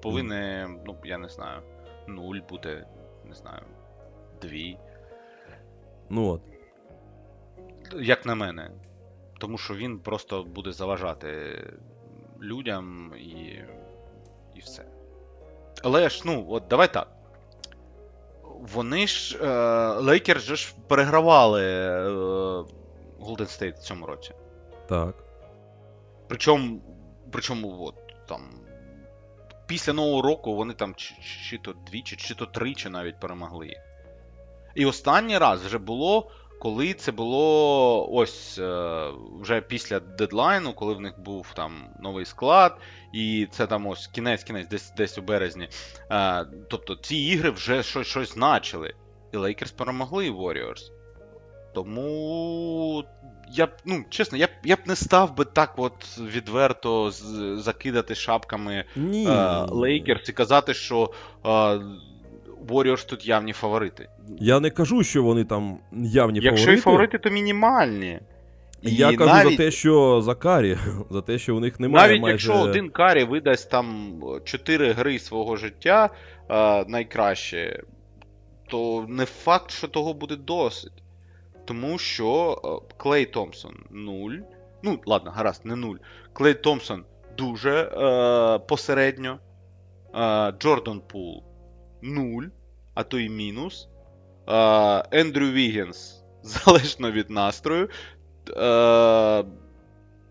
Повинні, ну, я не знаю, нуль бути, не знаю, дві. Ну от. Як на мене. Тому що він просто буде заважати людям і. і все. Але ж, ну, от давай так. Вони ж. Лейкер же ж перегравали Голден Golden State в цьому році. Так. Причому, причому, от там. Після Нового року вони там чи, чи то двічі, чи то тричі навіть перемогли. І останній раз вже було, коли це було ось е, вже після дедлайну, коли в них був там новий склад, і це там ось кінець-кінець, десь десь у березні. Е, тобто ці ігри вже щось, щось значили. І Лейкерс перемогли Warriors. Тому я б, ну, чесно, я б, я б не став би так от відверто закидати шапками Ні. Лейкерс і казати, що е, Warriors тут явні фаворити. Я не кажу, що вони там явні Якщо фаворити. і фаворити, то мінімальні. І Я кажу навіть, за те, що за Карі, за те, що у них немає навіть майже... якщо один Карі видасть там 4 гри свого життя е, найкраще, то не факт, що того буде досить. Тому що е, Клей Томпсон 0. Ну, ладно, гаразд, не 0. Клей Томпсон дуже е, посередньо. Е, Джордан Пул 0, а то й мінус. Ендрю Вігінс залежно від настрою.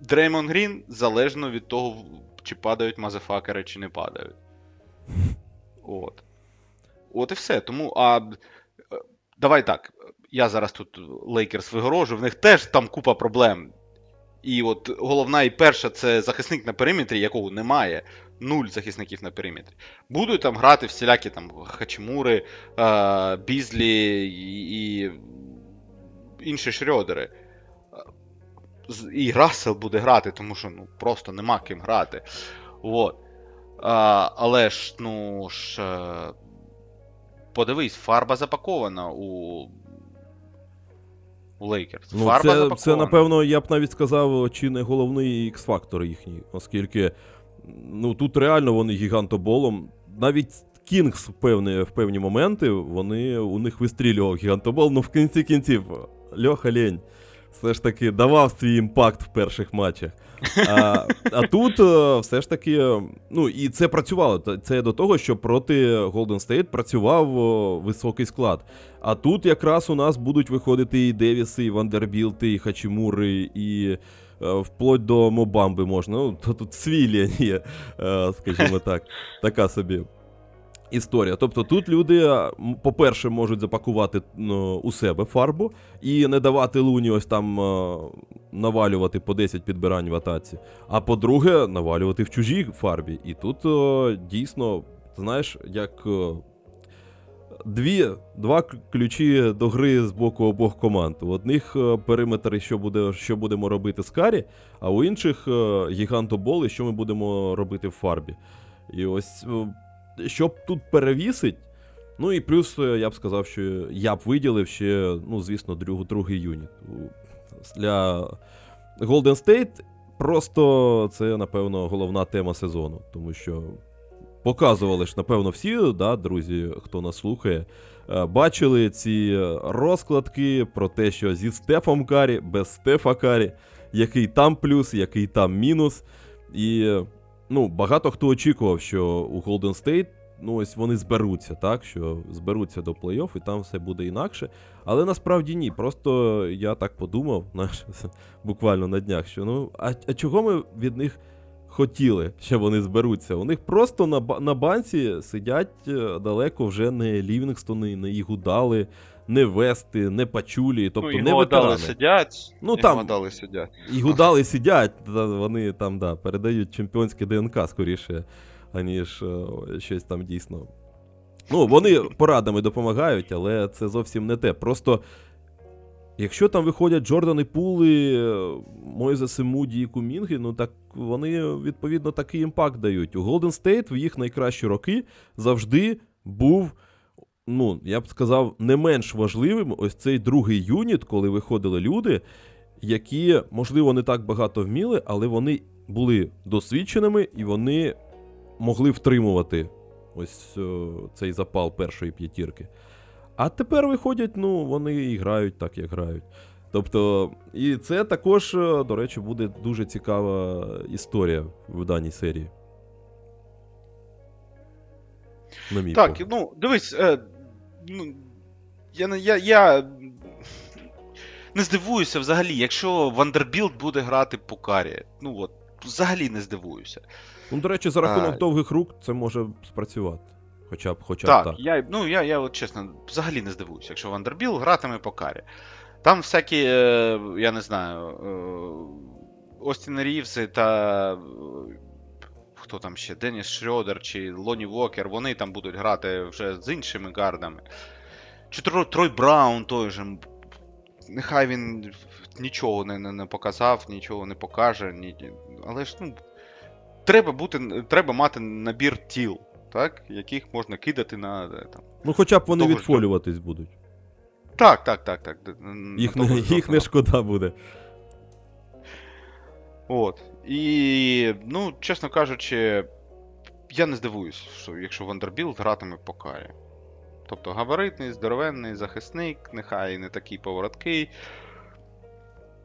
Дреймон Грін залежно від того, чи падають motherfucker и, чи не падають. От. От і все. Тому, а е, давай так. Я зараз тут Лейкерс вигорожу, в них теж там купа проблем. І от головна і перша це захисник на периметрі, якого немає. Нуль захисників на периметрі. Будуть там грати всілякі там Хачмури, е, Бізлі і, інші Шрьодери. І Рассел буде грати, тому що ну, просто нема ким грати. От. А, але ж, ну ж. е, Подивись, фарба запакована у. У Лейкерс. Ну, фарба це, запакована. це, напевно, я б навіть сказав, чи не головний X-фактор їхній, оскільки ну, тут реально вони гігантоболом. Навіть Кінгс в певні, в певні моменти вони, у них вистрілював гігантобол, ну в кінці кінців Льоха Лень все ж таки давав свій імпакт в перших матчах. А, а тут е, все ж таки, ну і це працювало. Це до того, що проти Golden State працював високий склад. А тут якраз у нас будуть виходити і Девіси, і Вандербілти, і Хачімури, і вплоть до Мобамби можна. Ну, то тут свій є, е, скажімо так, така собі. Історія. Тобто тут люди, е, по-перше, можуть запакувати ну, у себе фарбу і не давати луні ось там е, навалювати по 10 підбирань в атаці. А по-друге, навалювати в чужій фарбі. І тут е, дійсно, знаєш, як е, дві, два ключі до гри з боку обох команд. У одних е, периметр, що, буде, що будемо робити з карі, а у інших е, гігантоболи, що ми будемо робити в фарбі. І ось, е, щоб тут перевісить. Ну і плюс я б сказав, що я б виділив ще, ну, звісно, друг, другий юніт. Для Golden State просто це, напевно, головна тема сезону, тому що показували ж, напевно, всі, да, друзі, хто нас слухає, е, бачили ці розкладки про те, що зі Стефом Карі, без Стефа Карі, який там плюс, який там мінус. І ну, багато хто очікував, що у Golden State ну, ось вони зберуться, так? Що зберуться до плей-офф і там все буде інакше. Але насправді ні. Просто я так подумав, знаєш, буквально на днях, що ну, а, а чого ми від них хотіли, що вони зберуться? У них просто на, на банці сидять е, далеко вже не Лівінгстони, не Ігудали, не Вести, не Пачулі, тобто ну, не ветерани. сидять. Ну, там- дали сидять. І гудали сидять, та вони там, да, передають чемпіонське ДНК скоріше, аніж е, щось там дійсно. Ну, вони порадами допомагають, але це зовсім не те. Просто Якщо там виходять Джордани Пули, е, Мойзеси Муді і Кумінги, ну так вони відповідно такий імпакт дають. У Golden State в їх найкращі роки завжди був, ну, я б сказав, не менш важливим ось цей другий юніт, коли виходили люди, які, можливо, не так багато вміли, але вони були досвідченими і вони могли втримувати ось о, цей запал першої п'ятірки. А тепер виходять, ну, вони і грають так, як грають. Тобто, і це також, е, до речі, буде дуже цікава історія в даній серії. На мій Так, погляд. ну, дивись, е, ну, я, не- я, я не здивуюся взагалі, якщо Вандербілд буде грати по Карі. Ну от, взагалі не здивуюся. Ну, до речі, за рахунок А. довгих рук це може спрацювати. Хоча б, хоча б Так, так. я, ну, я, я от чесно, взагалі не здивуюся, якщо Вандербілд гратиме по Карі. Там всякі, е, я не знаю, е, Остін Рівси та. Хто там ще? Деніс Шрёдер чи Лоні Вокер, вони там будуть грати вже з іншими гардами. Чи Тро- Трой Браун той же. Нехай він нічого не, не, не показав, нічого не покаже. Ні, але ж, ну. Треба бути, треба мати набір тіл, так? яких можна кидати на. е, Там. Ну, хоча б вони ж відфолюватись будуть. Так, так, так, так. Їх не, їх не шкода буде. От. І, ну, чесно кажучи, я не здивуюсь, що якщо Вандербілд гратиме по карі. Тобто габаритний, здоровенний захисник, нехай не такий повороткий,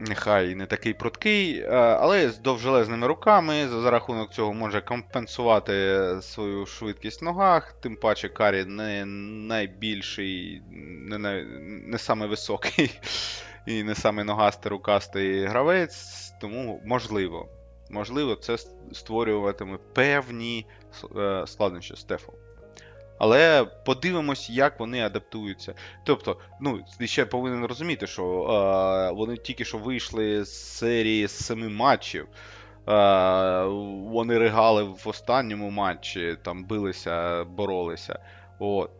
нехай не такий пруткий, е, але з довжелезними руками за за рахунок цього може компенсувати свою швидкість в ногах, тим паче Карі не найбільший, не, най- не самий високий і не самий ногастий рукастий гравець, тому можливо. Можливо, це створюватиме певні е, складнощі Стефу. Але подивимось, як вони адаптуються. Тобто, ну, ще повинен розуміти, що е, вони тільки що вийшли з серії з семи матчів. Е, вони ригали в останньому матчі, там билися, боролися. От.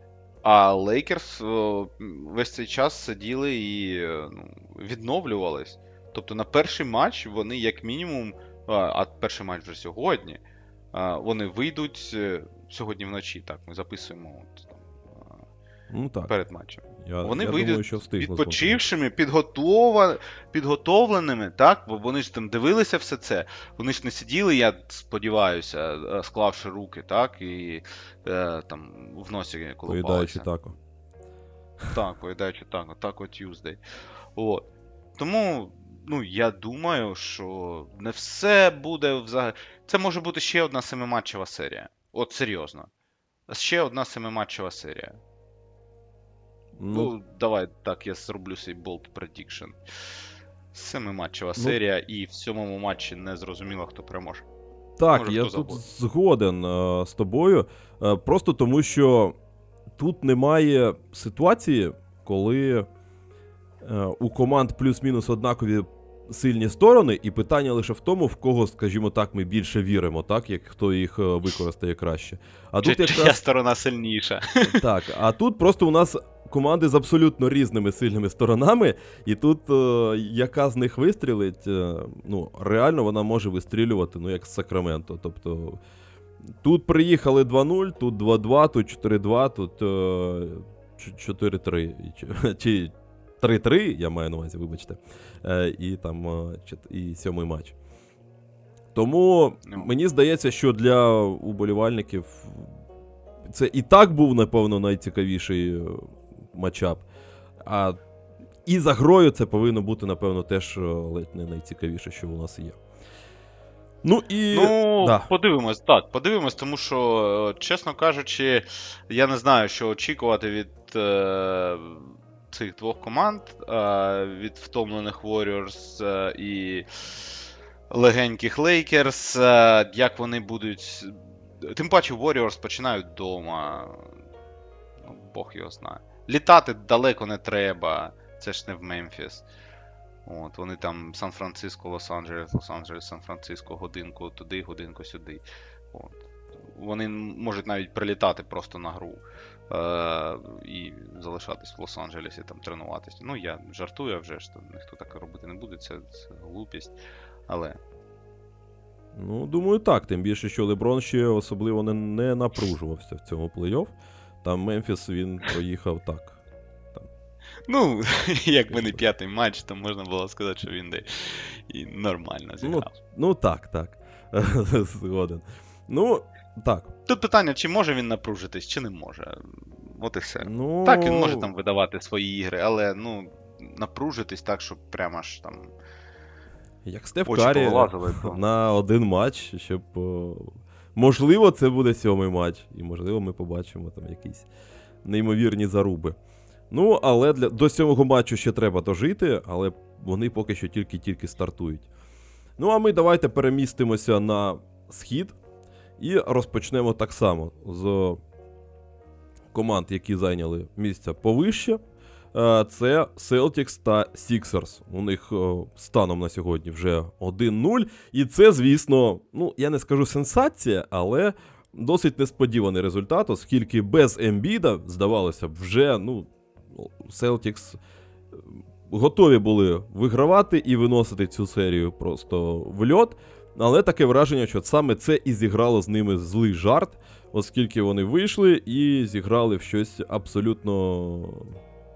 А Лейкерс е, весь цей час сиділи і ну, відновлювались. Тобто на перший матч вони, як мінімум, а, перший матч вже сьогодні, вони вийдуть е, сьогодні вночі. Так, ми записуємо от, там, Ну так. перед матчем. Я, Вони я вийдуть думаю, що. Відпочившими, підготова... підготовленими, так? Бо вони ж там дивилися все це. Вони ж не сиділи, я сподіваюся, е, склавши руки, так, і е, там в носі Поїдаючи тако. Так, поїдаючи так, Taco Tuesday. От. Тому, ну, я думаю, що не все буде взагалі. Це може бути ще одна семиматчева серія. От серйозно. Ще одна семиматчева серія. Ну, Ну, давай так, я зроблю свій bold prediction. Семиматчева Ну. серія, і в сьомому матчі не зрозуміло, хто переможе. так, може, я тут завгодно. згоден е, з тобою. Е, просто тому, що тут немає ситуації, коли е, у команд плюс-мінус однакові сильні сторони, і питання лише в тому, в кого, скажімо так, ми більше віримо, так, як хто їх е, використає краще. А Чи, тут чия якраз сторона сильніша? Так, а тут просто у нас команди з абсолютно різними сильними сторонами, і тут е, яка з них вистрілить, е, ну, реально вона може вистрілювати, ну, як з Сакраменто. Тобто тут приїхали 2-0, тут 2-2, тут 4-2, тут е, 4-3. і ч- Чи 3-3, я маю на увазі, вибачте. Е, і там е, і сьомий матч. Тому Ну. мені здається, що для уболівальників це і так був, напевно, найцікавіший е, матчап. А і за грою це повинно бути, напевно, теж ледь не найцікавіше, що у нас є. Ну і. Ну, да. подивимось, так, подивимось, тому що, чесно кажучи, я не знаю, що очікувати від е, цих двох команд, е, від втомлених Warriors е, і легеньких е, як вони будуть. Тим паче Warriors починають вдома. Ну, Бог його знає. Літати далеко не треба. Це ж не в Мемфіс. От, вони там Сан-Франциско, Лос-Анджелес, Лос-Анджелес, Сан-Франциско, годинку туди, годинку сюди. От. Вони можуть навіть прилітати просто на гру. Е, і залишатись в Лос-Анджелесі, там тренуватися. Ну, я жартую, а вже ж ніхто так робити не буде, це, це глупість. Але Ну, думаю, так. Тим більше, що Леброн ще особливо не, не напружувався в цьому плей-офф. Там Мемфіс він проїхав так. Ну, якби не п'ятий матч, то можна було сказати, що він де і нормально зіграв. Ну так, так. Згоден. Ну, так. Тут питання, чи може він напружитись, чи не може. От і все. Ну, Так, він може там видавати свої ігри, але ну, напружитись так, щоб прямо ж там. Як Стеф Карі на один матч, щоб. Можливо, це буде сьомий матч, і можливо, ми побачимо там якісь неймовірні заруби. Ну, але для, до сьомого матчу ще треба дожити, але вони поки що тільки-тільки стартують. Ну, а ми давайте перемістимося на схід і розпочнемо так само з команд, які зайняли місця повище. Е, Це Celtics та Sixers. У них е, станом на сьогодні вже 1-0. І це, звісно, ну, я не скажу сенсація, але досить несподіваний результат, оскільки без Ембіда, здавалося б, вже ну, Celtics е, готові були вигравати і виносити цю серію просто в льот. Але таке враження, що саме це і зіграло з ними злий жарт, оскільки вони вийшли і зіграли в щось абсолютно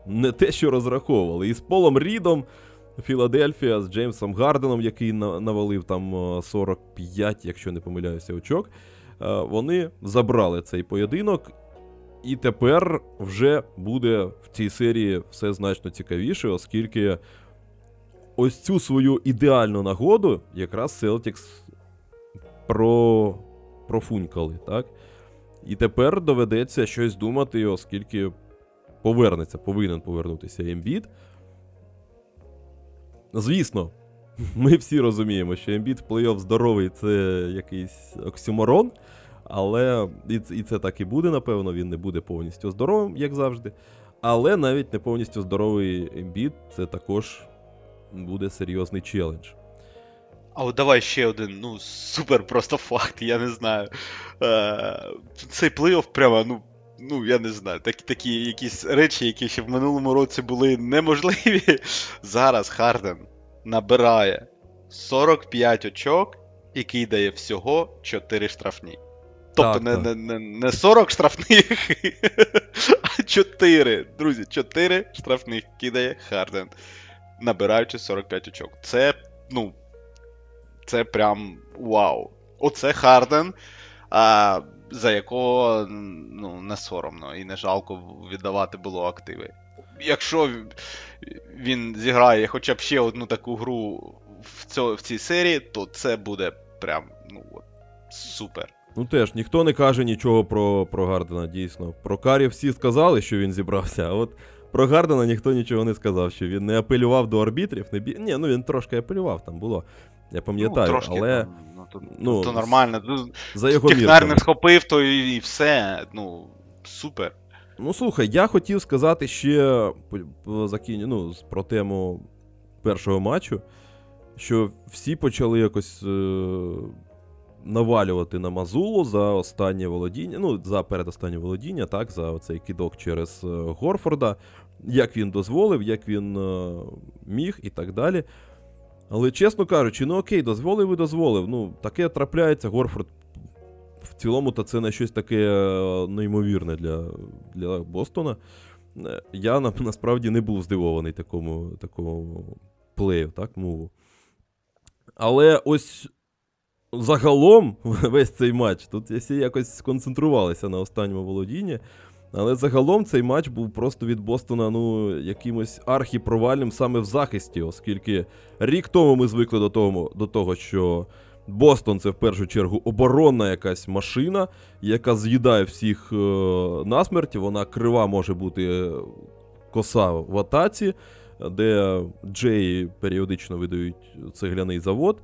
не те, що розраховували. І з Полом Рідом Філадельфія з Джеймсом Гарденом, який навалив там е, 45, якщо не помиляюся, очок. е, Вони забрали цей поєдинок. І тепер вже буде в цій серії все значно цікавіше, оскільки ось цю свою ідеальну нагоду якраз Celtics про... профунькали, так? І тепер доведеться щось думати, оскільки повернеться, повинен повернутися Ембіт. Звісно, ми всі розуміємо, що Ембіт в плей-офф здоровий це якийсь оксюморон, але і, і це так і буде, напевно, він не буде повністю здоровим, як завжди. Але навіть не повністю здоровий Ембіт це також буде серйозний челендж. А от давай ще один, ну, супер просто факт, я не знаю. Е, цей плей-офф прямо, ну, ну, я не знаю, такі, такі якісь речі, які ще в минулому році були неможливі. Зараз Харден набирає 45 очок і кидає всього 4 штрафні. Тобто Так, не, так. не, не, не 40 штрафних, а 4. Друзі, 4 штрафних кидає Харден, набираючи 45 очок. Це, ну, це прям вау. Оце Харден, а, за якого ну, не соромно і не жалко віддавати було активи. Якщо він зіграє хоча б ще одну таку гру в, цьо, в цій серії, то це буде прям ну, от, супер. Ну теж ніхто не каже нічого про, про Хардена, дійсно. Про Карі всі сказали, що він зібрався, а от про Гардена ніхто нічого не сказав, що він не апелював до арбітрів. Не бі... Ні, ну він трошки апелював, там було. Я пам'ятаю, ну, трошки, але там, ну, то, ну, то нормально. За його Технар не схопив, то і, і все. Ну, супер. Ну слухай, я хотів сказати ще по ну, про тему першого матчу, що всі почали якось е... навалювати на Мазулу за останнє володіння, ну, за передостаннє володіння, так, за оцей кидок через е, Горфорда, як він дозволив, як він е... міг і так далі. Але чесно кажучи, ну окей, дозволив і дозволив. Ну, таке трапляється, Горфорд в цілому, то це не щось таке е, неймовірне для, для Бостона. Я на, насправді не був здивований такому, такому плею, так, мову. Але ось загалом весь цей матч, тут всі якось сконцентрувалися на останньому володінні. Але загалом цей матч був просто від Бостона ну, якимось архіпровальним саме в захисті, оскільки рік тому ми звикли до того, до того, що Бостон це в першу чергу оборонна якась машина, яка з'їдає всіх е, насмерть. Вона крива може бути е, коса в атаці, де Джеї періодично видають цегляний завод.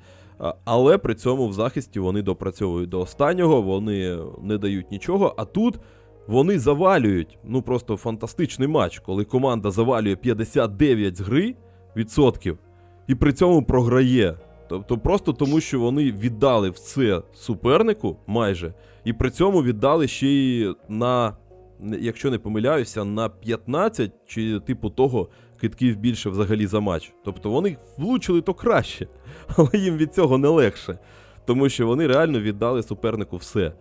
Але при цьому в захисті вони допрацьовують до останнього, вони не дають нічого. А тут вони завалюють. Ну просто фантастичний матч, коли команда завалює 59 з гри відсотків і при цьому програє. Тобто просто тому, що вони віддали все супернику майже, і при цьому віддали ще й на якщо не помиляюся, на 15 чи типу того китків більше взагалі за матч. Тобто вони влучили то краще, але їм від цього не легше. Тому що вони реально віддали супернику все.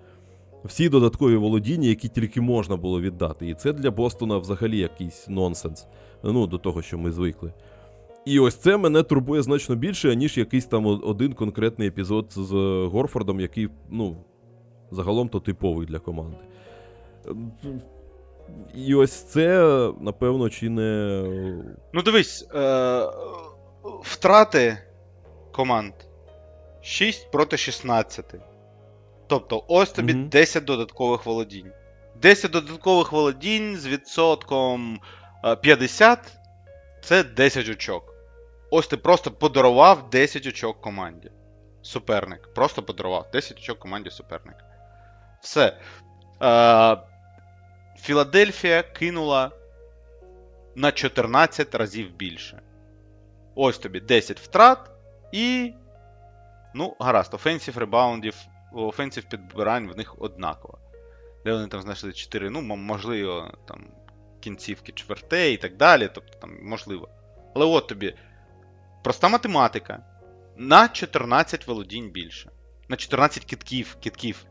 Всі додаткові володіння, які тільки можна було віддати. І це для Бостона взагалі якийсь нонсенс. Ну, до того, що ми звикли. І ось це мене турбує значно більше, ніж якийсь там один конкретний епізод з Горфордом, який, ну, загалом то типовий для команди. І ось це, напевно, чи не. Ну дивись, е- втрати команд 6 проти 16. Тобто, ось тобі Мгм. 10 додаткових володінь. 10 додаткових володінь з відсотком е, 50 це 10 очок. Ось ти просто подарував 10 очок команді. Суперник. Просто подарував 10 очок команді суперника. Все. Е, Філадельфія кинула на 14 разів більше. Ось тобі 10 втрат і. Ну, гаразд, офенсів ребаундів, офенсів підбирань в них однаково. Де вони там знайшли 4, ну, можливо, там кінцівки чвертей і так далі. Тобто там можливо. Але от тобі проста математика. На 14 володінь більше. На 14 китків, китків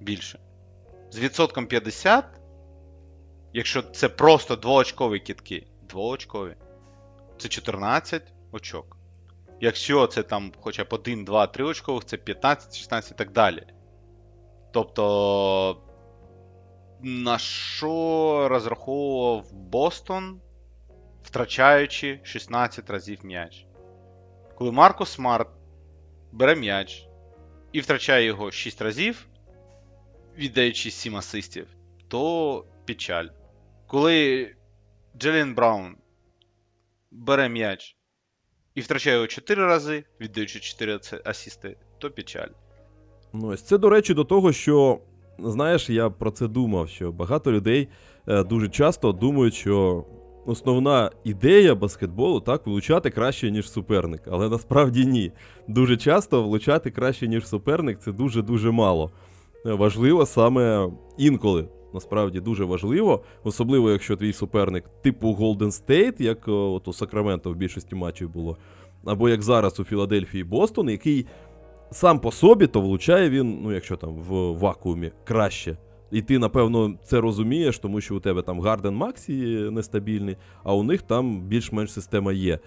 більше. З відсотком 50 Якщо це просто двоочкові кітки, двоочкові, це 14 очок. Якщо це там хоча б 1, 2, 3 очкових, це 15, 16 і так далі. Тобто, на що розраховував Бостон, втрачаючи 16 разів м'яч? Коли Марко Смарт бере м'яч і втрачає його 6 разів, віддаючи 7 асистів, то печаль. Коли Джелін Браун бере м'яч і втрачає його 4 рази, віддаючи 4 асісти, то печаль. Ну, ось це, до речі, до того, що, знаєш, я про це думав, що багато людей е, дуже часто думають, що основна ідея баскетболу так влучати краще, ніж суперник. Але насправді ні. Дуже часто влучати краще, ніж суперник, це дуже-дуже мало. Важливо саме інколи. Насправді дуже важливо, особливо якщо твій суперник типу Golden State, як е, от у Сакраменто в більшості матчів було, або як зараз у Філадельфії Бостон, який сам по собі, то влучає він, ну якщо там в вакуумі, краще. І ти, напевно, це розумієш, тому що у тебе там Гарден Максі нестабільний, а у них там більш-менш система є.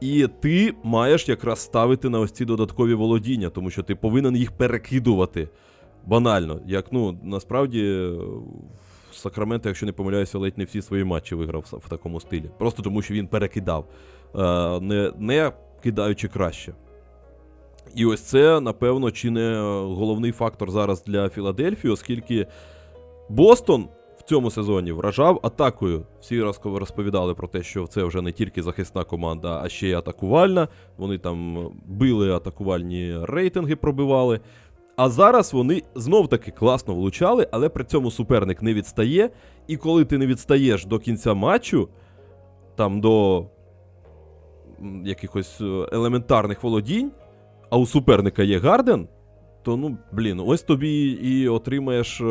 І ти маєш якраз ставити на ось ці додаткові володіння, тому що ти повинен їх перекидувати. Банально. Як, ну, насправді, е, Сакраменто, якщо не помиляюся, ледь не всі свої матчі виграв в такому стилі. Просто тому, що він перекидав, е, не, не кидаючи краще. І ось це, напевно, чи не головний фактор зараз для Філадельфії, оскільки Бостон в цьому сезоні вражав атакою. Всі розповідали про те, що це вже не тільки захисна команда, а ще й атакувальна. Вони там били атакувальні рейтинги, пробивали. А зараз вони знов-таки класно влучали, але при цьому суперник не відстає. І коли ти не відстаєш до кінця матчу, там до якихось е, елементарних володінь, а у суперника є Гарден, то ну, блін, ось тобі і отримаєш е,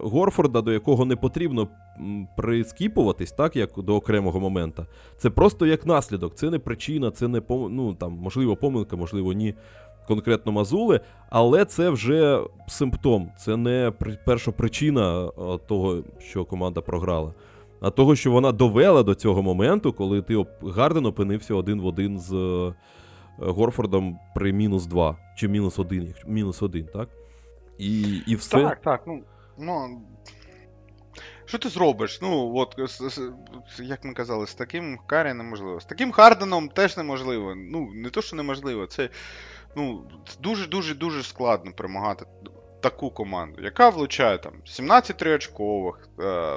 Горфорда, до якого не потрібно прискіпуватись, так, як до окремого момента. Це просто як наслідок, це не причина, це не пом... ну, там, можливо, помилка, можливо, ні. Конкретно Мазули, але це вже симптом, це не перша причина е, того, що команда програла, а того, що вона довела до цього моменту, коли ти Гарден опинився один в один з е, Горфордом при мінус 2 чи мінус 1, мінус 1, так? І, і все. Так, так, ну. ну що ти зробиш? Ну, от, з- як ми казали, з таким Карі неможливо. З таким Харденом теж неможливо. Ну, не то, що неможливо, це ну, дуже-дуже-дуже складно перемагати таку команду, яка влучає там 17 триочкових, е,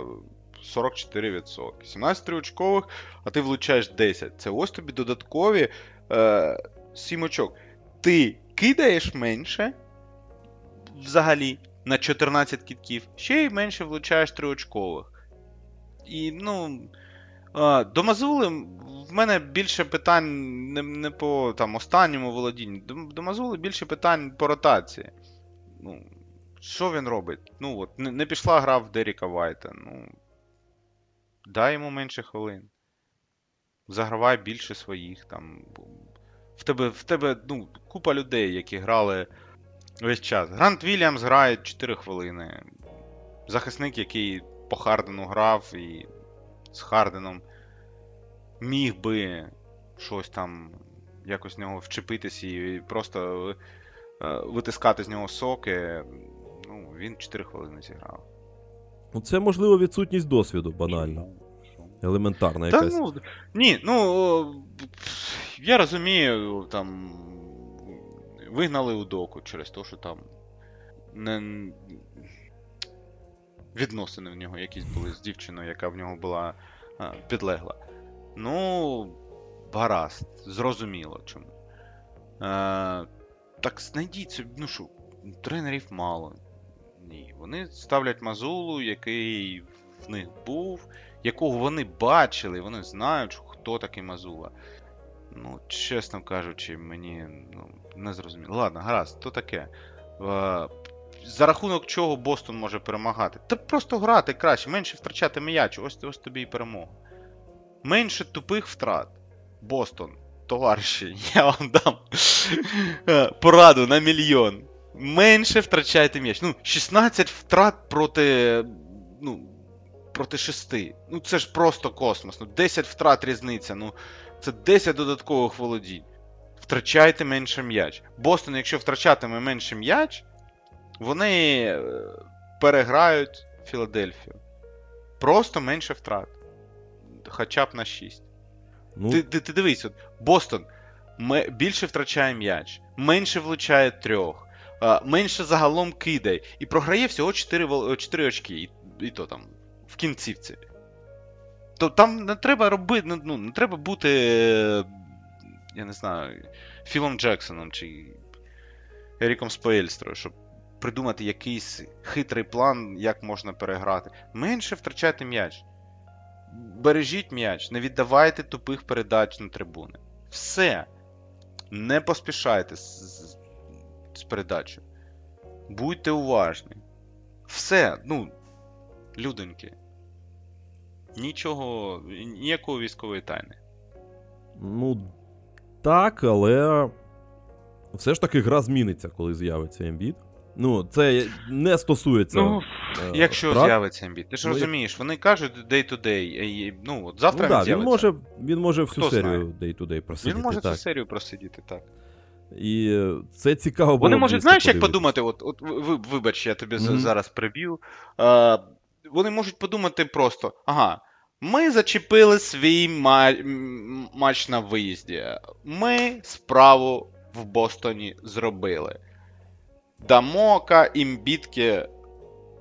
44%. 17 триочкових, а ти влучаєш 10. Це ось тобі додаткові е, 7 очок. Ти кидаєш менше взагалі на 14 кітків, ще й менше влучаєш триочкових. І, ну. До Мазули в мене більше питань не, не по там, останньому володінню. До, до Мазули більше питань по ротації. Ну, що він робить? Ну, от, не, не пішла гра в Деріка Вайта. Ну, дай йому менше хвилин. Загравай більше своїх там. В тебе, в тебе ну, купа людей, які грали весь час. Грант Вільямс грає 4 хвилини. Захисник, який по Хардену грав і з Харденом міг би щось там якось в нього вчепитись і просто е, витискати з нього соки. Ну, він 4 хвилини зіграв. Ну, Це, можливо, відсутність досвіду, банально. Елементарна Та, якась. ну, ні, ну я розумію, там вигнали у доку через те, що там не... відносини в нього якісь були з дівчиною, яка в нього була а, підлегла. Ну, гаразд, зрозуміло чому. Е, так знайдіть собі, ну що, тренерів мало. Ні. Вони ставлять Мазулу, який в них був, якого вони бачили, вони знають, хто такий Мазула. Ну, чесно кажучи, мені ну, не зрозуміло. Ладно, гаразд, то таке. Е, за рахунок чого Бостон може перемагати? Та просто грати краще, менше втрачати м'яч, ось, ось тобі і перемога. Менше тупих втрат. Бостон, товариші, я вам дам е, пораду на мільйон. Менше втрачайте м'яч. Ну, 16 втрат проти. Ну, проти 6. Ну, це ж просто космос. Ну, 10 втрат різниця. Ну, це 10 додаткових володінь. Втрачайте менше м'яч. Бостон, якщо втрачатиме менше м'яч, вони е, переграють Філадельфію. Просто менше втрат. Хоча б на 6. Ну, Ти, ти, ти дивись, от, Бостон ме- більше втрачає м'яч, менше влучає трьох, менше загалом кидає. І програє всього 4, 4 очки, і, і то там, в кінцівці. То там не треба робити, ну, не треба бути, я не знаю, Філом Джексоном чи Еріком Споельстрою, щоб придумати якийсь хитрий план, як можна переграти. Менше втрачати м'яч. Бережіть м'яч, не віддавайте тупих передач на трибуни. Все. Не поспішайте з, з, з передачею. Будьте уважні. Все, ну, людоньки. Нічого, ніякої військової тайни. ну так, але все ж таки гра зміниться, коли з'явиться Ембіт. Ну, це не стосується. Ну, е, якщо втрат. з'явиться Ембіт. Ти ж Ну, розумієш, вони кажуть day to day. Ну, от завтра ну, да, він з'явиться. може, він може всю Хто серію day-to-day просидіти. Він може так. цю серію просидіти, так. І е, це цікаво було. Вони можуть, знаєш, як подумати, от, от вибач, я тобі Мгм. зараз приб'ю. Е, вони можуть подумати просто: ага, ми зачепили свій матч на виїзді. Ми справу в Бостоні зробили. Дамока імбітки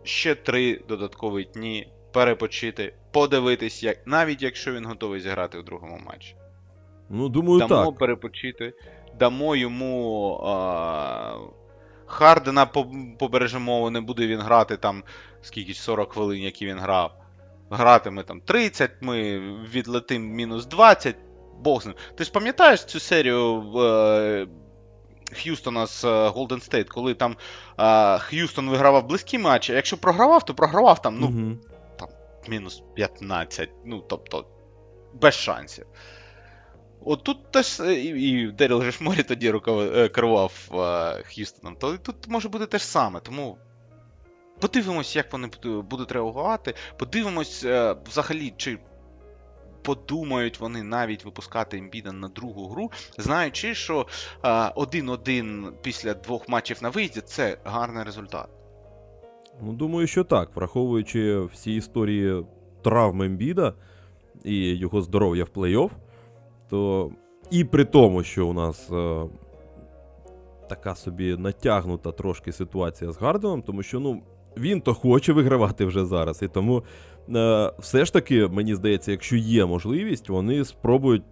ще три додаткові дні перепочити, подивитись, як, навіть якщо він готовий зіграти у другому матчі. Ну, думаю, Дамо так. перепочити, дамо йому а, Хардена побережемо, не буде він грати там скільки 40 хвилин, які він грав. Гратиме там 30, ми відлетим мінус 20. Бог з ним. Ти ж пам'ятаєш цю серію в е, Х'юстона з Golden State, коли там е, Х'юстон вигравав близькі матчі, а якщо програвав, то програвав там, ну, Мгм. мінус 15. Ну, тобто, без шансів. От тут теж е, і, і Деріл же ж Морі тоді рукав- е, керував Х'юстоном, то тут може бути те ж саме. Тому подивимось, як вони будуть реагувати. Подивимось, взагалі, чи подумають вони навіть випускати Ембіда на другу гру, знаючи, що е, 1-1 після двох матчів на виїзді це гарний результат. Ну, думаю, що так, враховуючи всі історії травм Ембіда і його здоров'я в плей-офф, то і при тому, що у нас е, така собі натягнута трошки ситуація з Гарденом, тому що ну, він то хоче вигравати вже зараз. І тому все ж таки, мені здається, якщо є можливість, вони спробують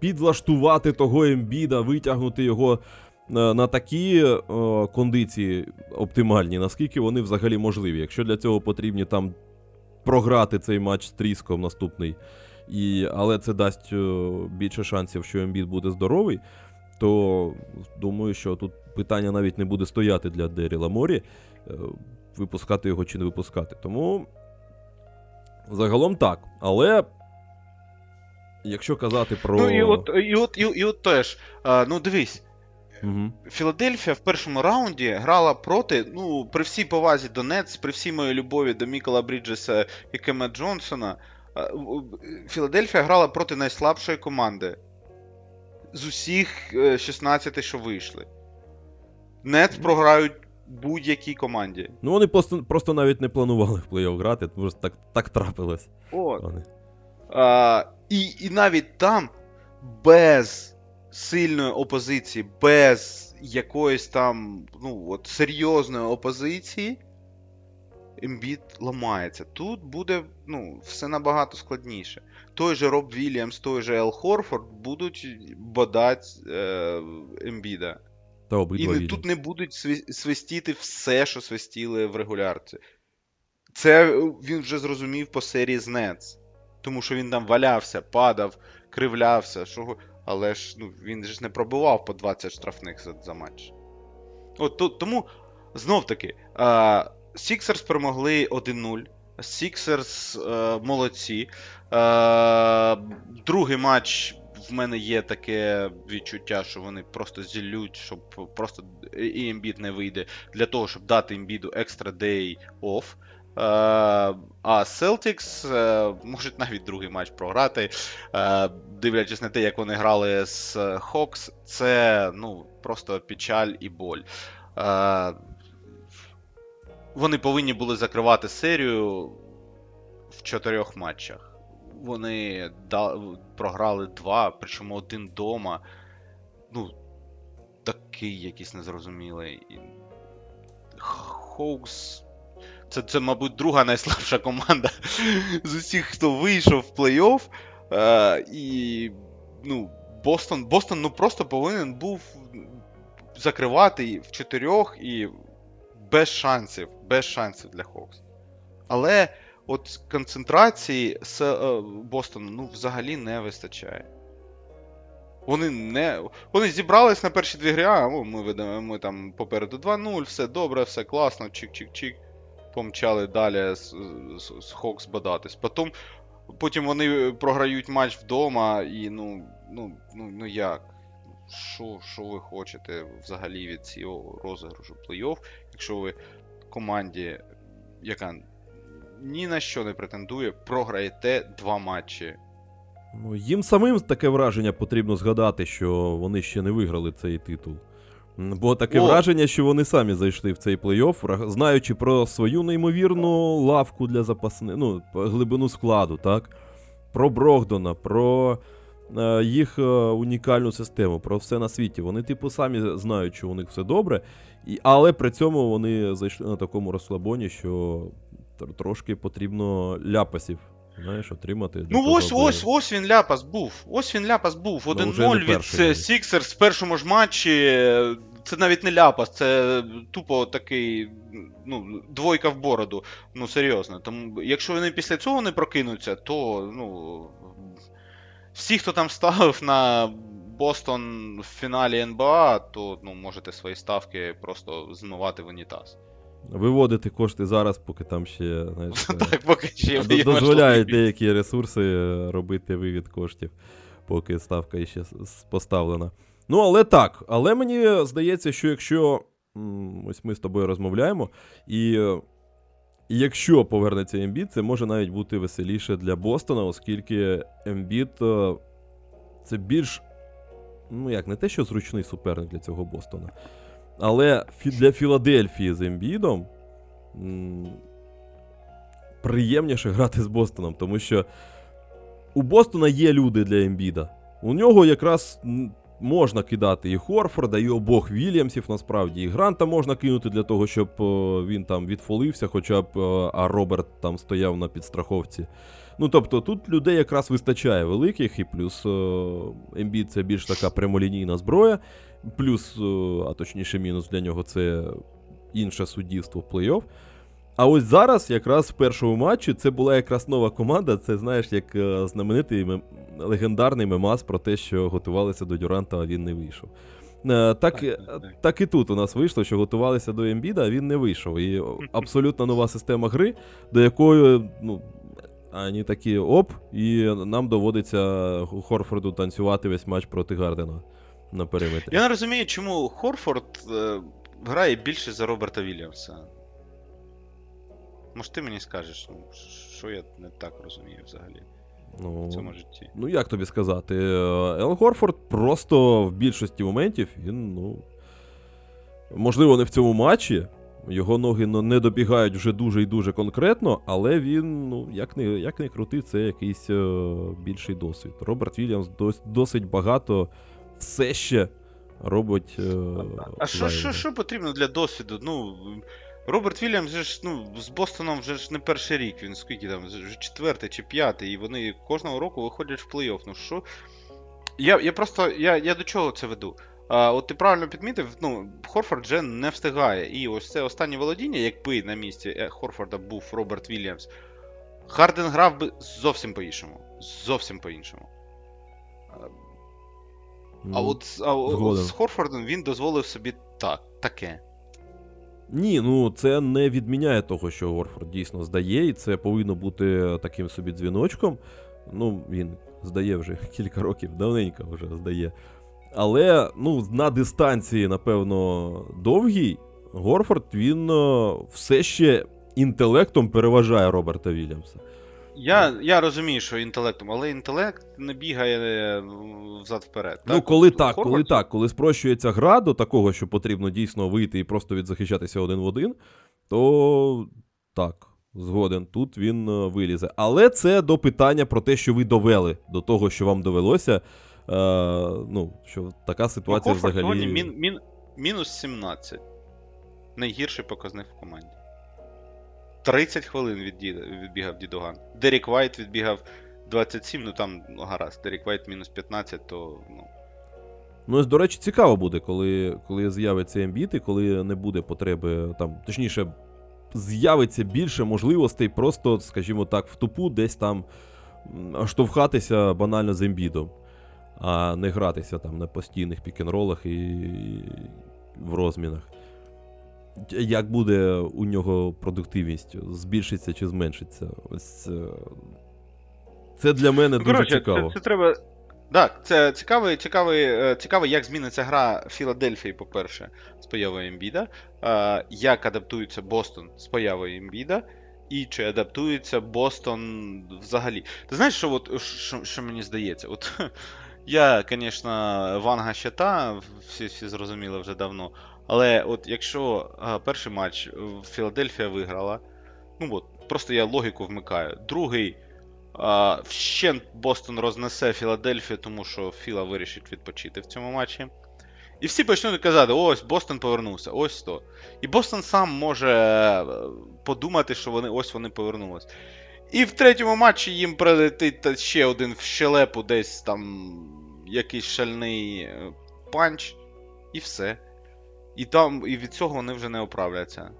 підлаштувати того Ембіда, витягнути його на, на такі е, кондиції оптимальні, наскільки вони взагалі можливі. Якщо для цього потрібні там програти цей матч з тріском наступний, і, але це дасть е, більше шансів, що Ембіт буде здоровий, то думаю, що тут питання навіть не буде стояти для Деріла Морі, е, випускати його чи не випускати. Тому загалом так. Але якщо казати про. Ну і от, і от, і, і от теж, а, ну дивись, Угу. Філадельфія в першому раунді грала проти, ну, при всій повазі до Нетс, при всій моїй любові до Мікола Бріджеса і Кема Джонсона, Філадельфія грала проти найслабшої команди. З усіх е, 16, що вийшли. Нетс програють будь-якій команді. Ну, вони просто, просто навіть не планували в плей-офф грати, тому що так, так трапилось. От. Вони. А, і, і навіть там без сильної опозиції, без якоїсь там ну, от, серйозної опозиції, Ембіт ламається. Тут буде ну, все набагато складніше. Той же Роб Вільямс, той же Ел Хорфорд будуть бодати е, Ембіда. Та І обидва не, вільні. тут не будуть свистіти все, що свистіли в регулярці. Це е, він вже зрозумів по серії з Нетс. Тому що він там валявся, падав, кривлявся, що... але ж ну, він ж не пробивав по 20 штрафних за, за матч. От, то, тому, знов таки, Сіксерс перемогли 1-0. Сіксерс молодці. Е, другий матч в мене є таке відчуття, що вони просто зіллють, щоб просто і Ембіт не вийде для того, щоб дати Ембіду екстра дей офф. Е, а Celtics е, можуть навіть другий матч програти. Е, дивлячись на те, як вони грали з Hawks, це ну, просто печаль і боль. Вони повинні були закривати серію в чотирьох матчах. Вони да, програли два, причому один дома. Ну, такий якийсь незрозумілий. Хоукс. Це, це, мабуть, друга найслабша команда з усіх, хто вийшов в плей-офф. Е, і, ну, Бостон, Бостон ну, просто повинен був закривати в чотирьох і без шансів, без шансів для Хокс. Але от концентрації з е, Бостону ну, взагалі не вистачає. Вони не. Вони зібрались на перші дві гри, а ми ведемо, ми там попереду 2-0, все добре, все класно, чик-чик-чик. Помчали далі з, з, з Хокс бодатись. Потім, потім вони програють матч вдома, і ну, ну, ну, ну як? Що, що ви хочете взагалі від цього розіграшу плей-офф, якщо ви команді, яка ні на що не претендує, програєте два матчі. Ну, їм самим таке враження потрібно згадати, що вони ще не виграли цей титул. Бо таке О! враження, що вони самі зайшли в цей плей-офф, знаючи про свою неймовірну лавку для запасних, ну, глибину складу, так? Про Брогдона, про е, їх е, унікальну систему, про все на світі. Вони, типу, самі знають, що у них все добре, і, але при цьому вони зайшли на такому розслабоні, що трошки потрібно ляпасів. Знаєш, отримати. Ну ось, аби- ось, ось він ляпас був. Ось він ляпас був. Ну, 1-0 не від. Сіксерс в першому ж матчі. Це навіть не ляпас, це тупо такий, ну, двойка в бороду. Ну, серйозно. Тому, якщо вони після цього не прокинуться, то, ну. Всі, хто там ставив на Бостон в фіналі НБА, то ну, можете свої ставки просто змивати в унітаз. Виводити кошти зараз, поки там ще знаєш, е, Так, поки ще дозволяють деякі ресурси е, робити вивід коштів, поки ставка ще поставлена. Ну, але так, але мені здається, що якщо ось ми з тобою розмовляємо, і е, якщо повернеться Ембіт, це може навіть бути веселіше для Бостона, оскільки Ембіт е, це більш, ну як, не те, що зручний суперник для цього Бостона. Але для Філадельфії з Ембідом приємніше грати з Бостоном, тому що у Бостона є люди для Ембіда. У нього якраз можна кидати і Хорфорда, і обох Вільямсів, насправді, і Гранта можна кинути для того, щоб е, він там відфолився, хоча б, е, а Роберт там стояв на підстраховці. Ну, тобто, тут людей якраз вистачає великих, і плюс е, Ембід це більш така прямолінійна зброя, плюс, е, а точніше, мінус для нього це інше суддівство плей-офф. А ось зараз, якраз в першому матчі, це була якраз нова команда. Це знаєш, як е, знаменитий легендарний мемас про те, що готувалися до Дюранта, а він не вийшов. Так, Так, е, так, так. так і тут у нас вийшло, що готувалися до Ембіда, а він не вийшов. І абсолютно нова система гри, до якої, ну. Ані такі оп, і нам доводиться Хорфорду танцювати весь матч проти Гардена на периметрі. Я не розумію, чому Хорфорд е, грає більше за Роберта Вільямса. Може, ти мені скажеш, ну, що я не так розумію взагалі Ну, в цьому житті. Ну, як тобі сказати, е, Ел Горфорд просто в більшості моментів він, ну. Можливо, не в цьому матчі. Його ноги ну, не добігають вже дуже і дуже конкретно, але він, ну, як не, як не крути, це якийсь е, більший досвід. Роберт Вільямс дос, досить багато все ще робить. Е, А що, що, що потрібно для досвіду? Ну, Роберт Вільямс же ж, ну, з Бостоном вже ж не перший рік, він скільки там, вже четвертий чи п'ятий, і вони кожного року виходять в плей-офф. Ну що? Я, я просто. Я, я до чого це веду? А, от ти правильно підмітив, ну, Хорфорд вже не встигає. І ось це останнє володіння, якби на місці е, Хорфорда був Роберт Вільямс, Харден грав би зовсім по-іншому. Зовсім по-іншому. А Ну, от, а от з Хорфордом він дозволив собі так, таке. Ні, ну це не відміняє того, що Горфорд дійсно здає, і це повинно бути таким собі дзвіночком. Ну, він здає вже кілька років, давненько вже здає. Але ну, на дистанції, напевно, довгій, Горфорд він е, все ще інтелектом переважає Роберта Вільямса. Я, я розумію, що інтелектом, але інтелект не бігає е, взад-вперед. Ну, коли От так, коли так, коли спрощується гра до такого, що потрібно дійсно вийти і просто відзахищатися один в один, то так, згоден, тут він е, вилізе. Але це до питання про те, що ви довели до того, що вам довелося. Е, ну, що така Ну, ситуація Хорфорд взагалі. сьогодні мін, мін, мінус 17. Найгірший показник в команді. 30 хвилин відді, відбігав Дідуган. Дерік Вайт відбігав 27, ну там ну, гаразд. Дерік Вайт мінус 15, то ну. Ну, до речі, цікаво буде, коли, коли з'явиться Ембід і коли не буде потреби, там, точніше, з'явиться більше можливостей просто, скажімо так, в тупу десь там штовхатися банально з Ембідом, а не гратися там на постійних pick-and-roll ах і, і в розмінах. Як буде у нього продуктивність? Збільшиться чи зменшиться? Ось е, це для мене Ну, дуже коротше, цікаво. Це, це треба. Так, це цікавий, цікавий, е, цікавий, як зміниться гра Філадельфії, по-перше, з появою Ембіда, е, як адаптується Бостон з появою Ембіда, і чи адаптується Бостон взагалі. Ти знаєш, що, от, що, що мені здається? От, я, звісно, Ванга щита, всі, всі зрозуміли вже давно. Але от якщо е, перший матч е, Філадельфія виграла, ну от, просто я логіку вмикаю. Другий. А, Вщент Бостон рознесе Філадельфію, тому що Філа вирішить відпочити в цьому матчі. І всі почнуть казати: ось Бостон повернувся, ось то. І Бостон сам може е, подумати, що вони ось вони повернулись. І в третьому матчі їм прилетить ще один в щелепу, десь там якийсь шальний е, панч, і все. І там, і від цього вони вже не оправляться.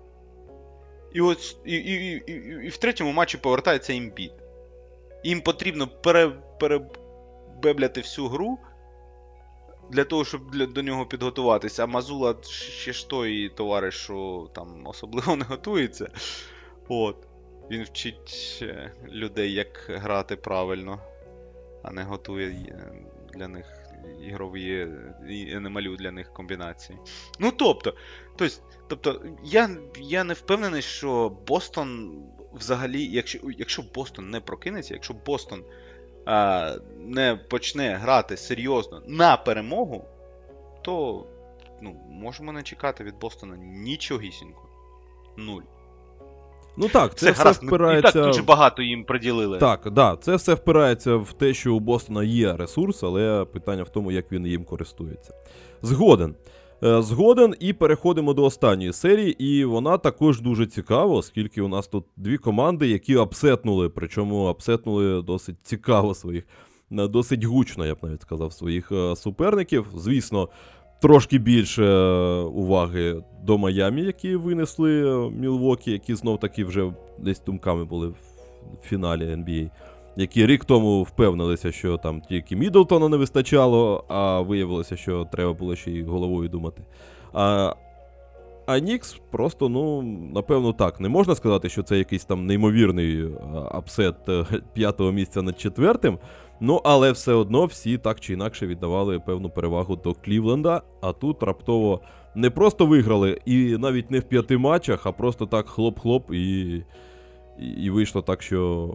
І ось і, і, і, і, в третьому матчі повертається імбіт. Їм потрібно пере, перебебляти всю гру для того, щоб для, до нього підготуватися. А Мазула ще ж той що там особливо не готується. От. Він вчить е, людей, як грати правильно, а не готує е, для них ігрові і не малює для них комбінації. Ну тобто, тобто я, я не впевнений, що Бостон взагалі, якщо, якщо Бостон не прокинеться, якщо Бостон а, не почне грати серйозно на перемогу, то ну, можемо не чекати від Бостона нічогісінько. Нуль. Ну так, це Це все гаразд, ну, і впирається. так дуже багато їм приділили. Так, да, це все впирається в те, що у Бостона є ресурс, але питання в тому, як він їм користується. Згоден. Е, Згоден, і переходимо до останньої серії, і вона також дуже цікава, оскільки у нас тут дві команди, які апсетнули, причому апсетнули досить цікаво своїх, е, досить гучно, я б навіть сказав, своїх е, суперників. Звісно, трошки більше е, уваги до Майамі, які винесли е, Мілвокі, які знов таки вже десь думками були в фіналі NBA. Які рік тому впевнилися, що там тільки Мідлтона не вистачало, а виявилося, що треба було ще й головою думати. А, а Нікс просто, ну, напевно, так. Не можна сказати, що це якийсь там неймовірний е, апсет п'ятого місця над четвертим. Ну, але все одно всі так чи інакше віддавали певну перевагу до Клівленда, а тут раптово не просто виграли, і навіть не в п'яти матчах, а просто так хлоп-хлоп, і, і, вийшло так, що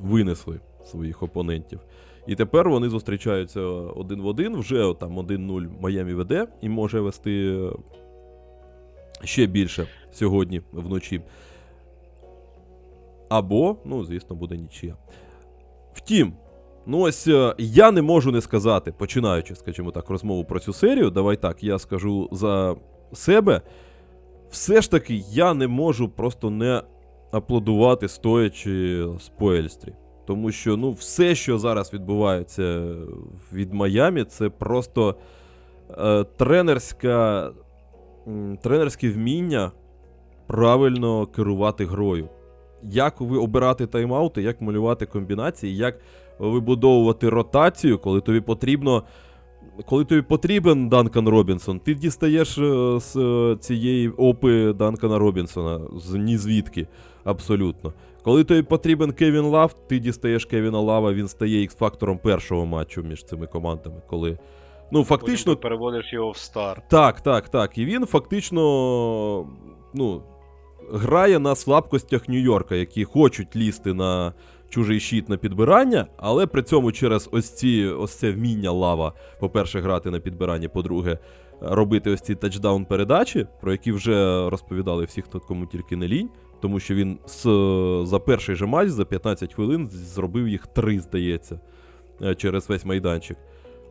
винесли своїх опонентів. І тепер вони зустрічаються один в один. Вже там 1-0 Майамі веде і може вести ще більше сьогодні вночі. Або, ну, звісно, буде нічия. Втім, ну ось е, я не можу не сказати, починаючи, скажімо так, розмову про цю серію. Давай так, я скажу за себе. Все ж таки, я не можу просто не аплодувати, стоячи спойльстрі. Тому що ну, все, що зараз відбувається від Майамі, це просто е, тренерська, тренерське вміння правильно керувати грою. Як ви обирати тайм-аути, як малювати комбінації, як вибудовувати ротацію, коли тобі потрібно. Коли тобі потрібен Данкан Робінсон, ти дістаєш е, з е, цієї опи Данкана Робінсона з ні звідки, абсолютно. Коли тобі потрібен Кевін Лав, ти дістаєш Кевіна Лава, він стає ікс-фактором першого матчу між цими командами. Коли, ну, фактично, Потім ти переводиш його в старт. так, так, так. І він фактично ну, грає на слабкостях Нью-Йорка, які хочуть лізти на чужий щит на підбирання, але при цьому через ось ці ось це вміння лава, по-перше, грати на підбиранні, по-друге, робити ось ці тачдаун передачі, про які вже розповідали всі, хто кому тільки не лінь. Тому що він з, за перший же матч за 15 хвилин зробив їх три, здається, е, через весь майданчик.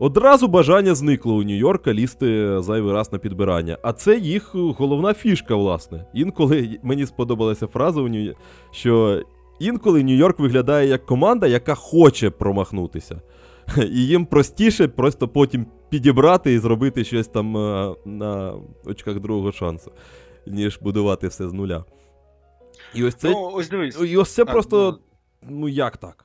Одразу бажання зникло у Нью-Йорка лізти зайвий раз на підбирання. А це їх головна фішка, власне. Інколи мені сподобалася фраза у Нью... що інколи Нью-Йорк виглядає як команда, яка хоче промахнутися. І їм простіше просто потім підібрати і зробити щось там е, на очках другого шансу, ніж будувати все з нуля. І ось це, Ну, ось дивись. і ось це А, просто. ну, Ну як так?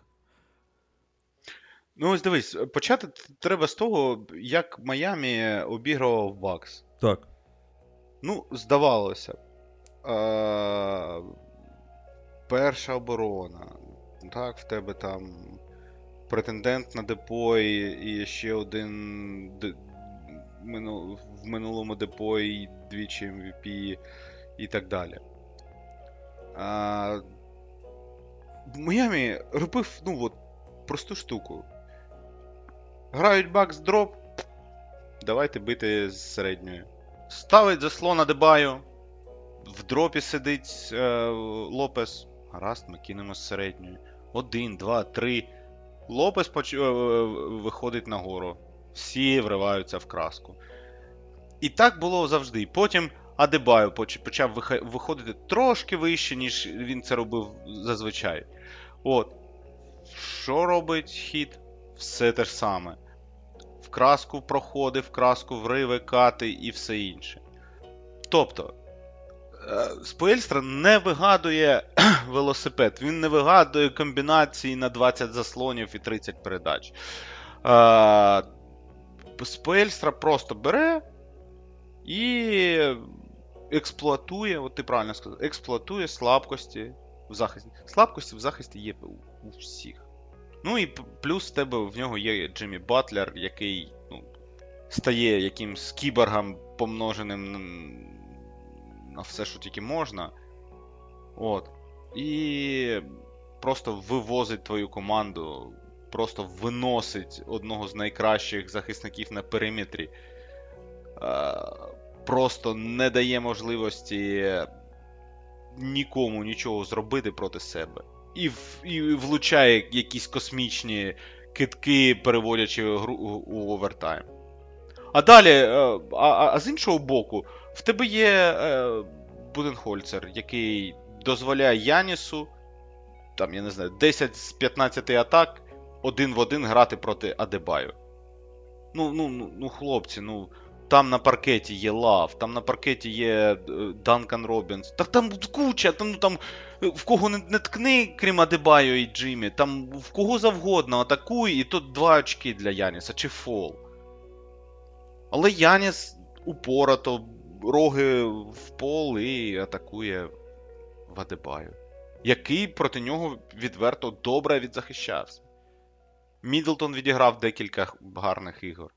Ну, ось дивись, почати треба з того, як Майамі обігрував Бакс. Так. Ну, здавалося. Е, перша оборона. Так, в тебе там претендент на депой і ще один в минулому DPOY двічі MVP і так далі. А, Майамі робив, ну от, просту штуку. Грають Бакс drop. Давайте бити з середньої. Ставить заслон Адебаю. В drop і сидить е, Лопес. Гаразд, ми кинемо з середньої. Один, два, три. Лопес поч... е, е, виходить нагору. Всі вриваються в краску. І так було завжди. Потім Адебаю поч- почав виходити трошки вище, ніж він це робив зазвичай. От. Що робить хід? Все те ж саме. В краску проходи, в краску вриви, кати і все інше. Тобто, е, Споельстра не вигадує велосипед, він не вигадує комбінації на 20 заслонів і 30 передач. Е, Споельстра просто бере і експлуатує, от ти правильно сказав, експлуатує слабкості в захисті. Слабкості в захисті є у- у всіх. Ну і плюс в тебе в нього є Джиммі Батлер, який ну, стає якимсь кіборгом помноженим на все, що тільки можна. От. І просто вивозить твою команду, просто виносить одного з найкращих захисників на периметрі. Е, Просто не дає можливості нікому нічого зробити проти себе. І, і влучає якісь космічні китки, переводячи гру у- у овертайм. А далі, е, а, а, а з іншого боку, в тебе є е, Буденхольцер, який дозволяє Янісу, там, я не знаю, 10 з 15 атак один в один грати проти Адебайо. Ну, ну, ну, ну, хлопці, ну. Там на паркеті є Лав, там на паркеті є е, Данкан Робінсон. Так там куча, там, ну, там е, в кого не, не ткни, крім Адебайо і Джиммі, там в кого завгодно атакуй, і тут два очки для Яніса чи фол. Але Яніс упорото, роги в пол і атакує в Адебайо. Який проти нього відверто добре відзахищався. Мідлтон відіграв декілька гарних ігор.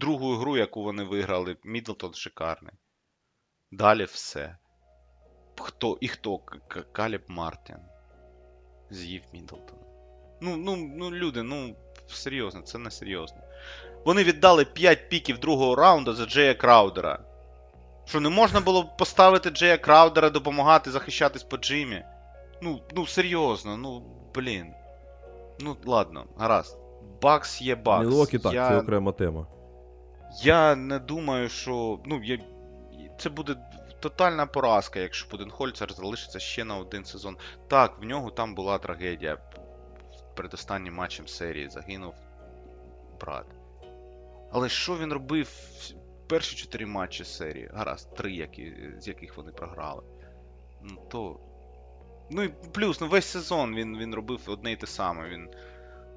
Другу гру, яку вони виграли, Мідлтон шикарний. Далі все. Хто і хто? Каліб Мартін. З'їв Мідлтона. Ну, ну, ну, люди, ну, серйозно, це не серйозно. Вони віддали 5 піків другого раунду за Джея Краудера. Що, не можна було поставити Джея Краудера допомагати захищатись по Джимі? Ну, ну серйозно, ну, блін. Ну, ладно, гаразд. Бакс є бакс. Мілокі так, Я- це окрема тема. Я не думаю, що. Ну, я... це буде тотальна поразка, якщо Буденхольцер залишиться ще на один сезон. Так, в нього там була трагедія. Перед останнім матчем серії загинув брат. Але що він робив в перші чотири матчі серії? Гаразд, три, які, з яких вони програли. Ну, то. Ну і плюс, ну весь сезон він, він робив одне й те саме. Він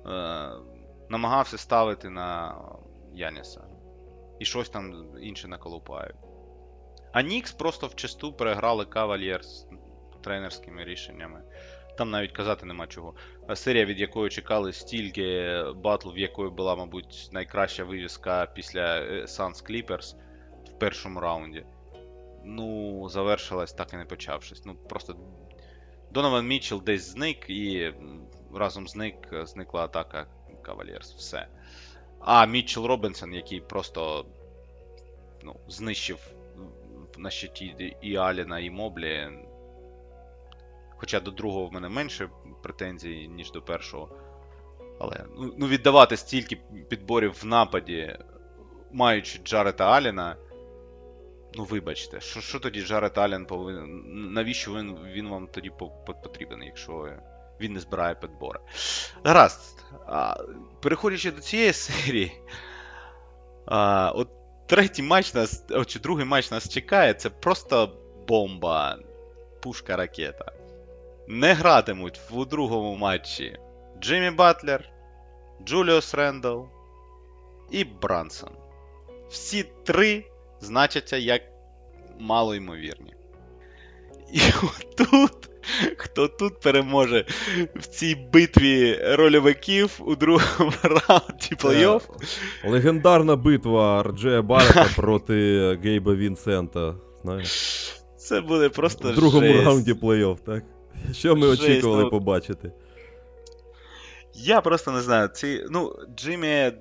е, намагався ставити на Яніса і щось там інше наколупають. А Нікс просто вчисту переграли Кавальєрс з тренерськими рішеннями. Там навіть казати нема чого. Серія, від якої чекали стільки батл, в якої була, мабуть, найкраща вивіска після е, Suns Clippers в першому раунді. Ну, завершилась так і не почавшись. Ну, просто Донован Мітчелл десь зник, і разом зник, зникла атака Кавальєрс. Все. А Мітчелл Робінсон, який просто ну, знищив на щиті і Аліна, і Моблі. Хоча до другого в мене менше претензій, ніж до першого. Але ну, ну віддавати стільки підборів в нападі, маючи Джарета Аліна. Ну, вибачте, що, що тоді Джарет Аллен повинен. Навіщо він, він вам тоді по- по- потрібен, якщо він не збирає підбори? Гаразд. Переходячи до цієї серії, а, от третій матч нас, чи другий матч нас чекає, це просто бомба, пушка ракета. Не гратимуть в другому матчі Джиммі Батлер, Джуліус Рендл і Брансон. Всі три значаться як малоймовірні. І отут, хто тут переможе в цій битві рольовиків у другому раунді плей-офф, Легендарна битва Арджея Баррета проти Гейба Вінсента. Знаєш? це буде просто В другому жесть. раунді плей-офф, так? Що ми Жесть, очікували ну. побачити? Я просто не знаю. Ці, ну, Джиммі,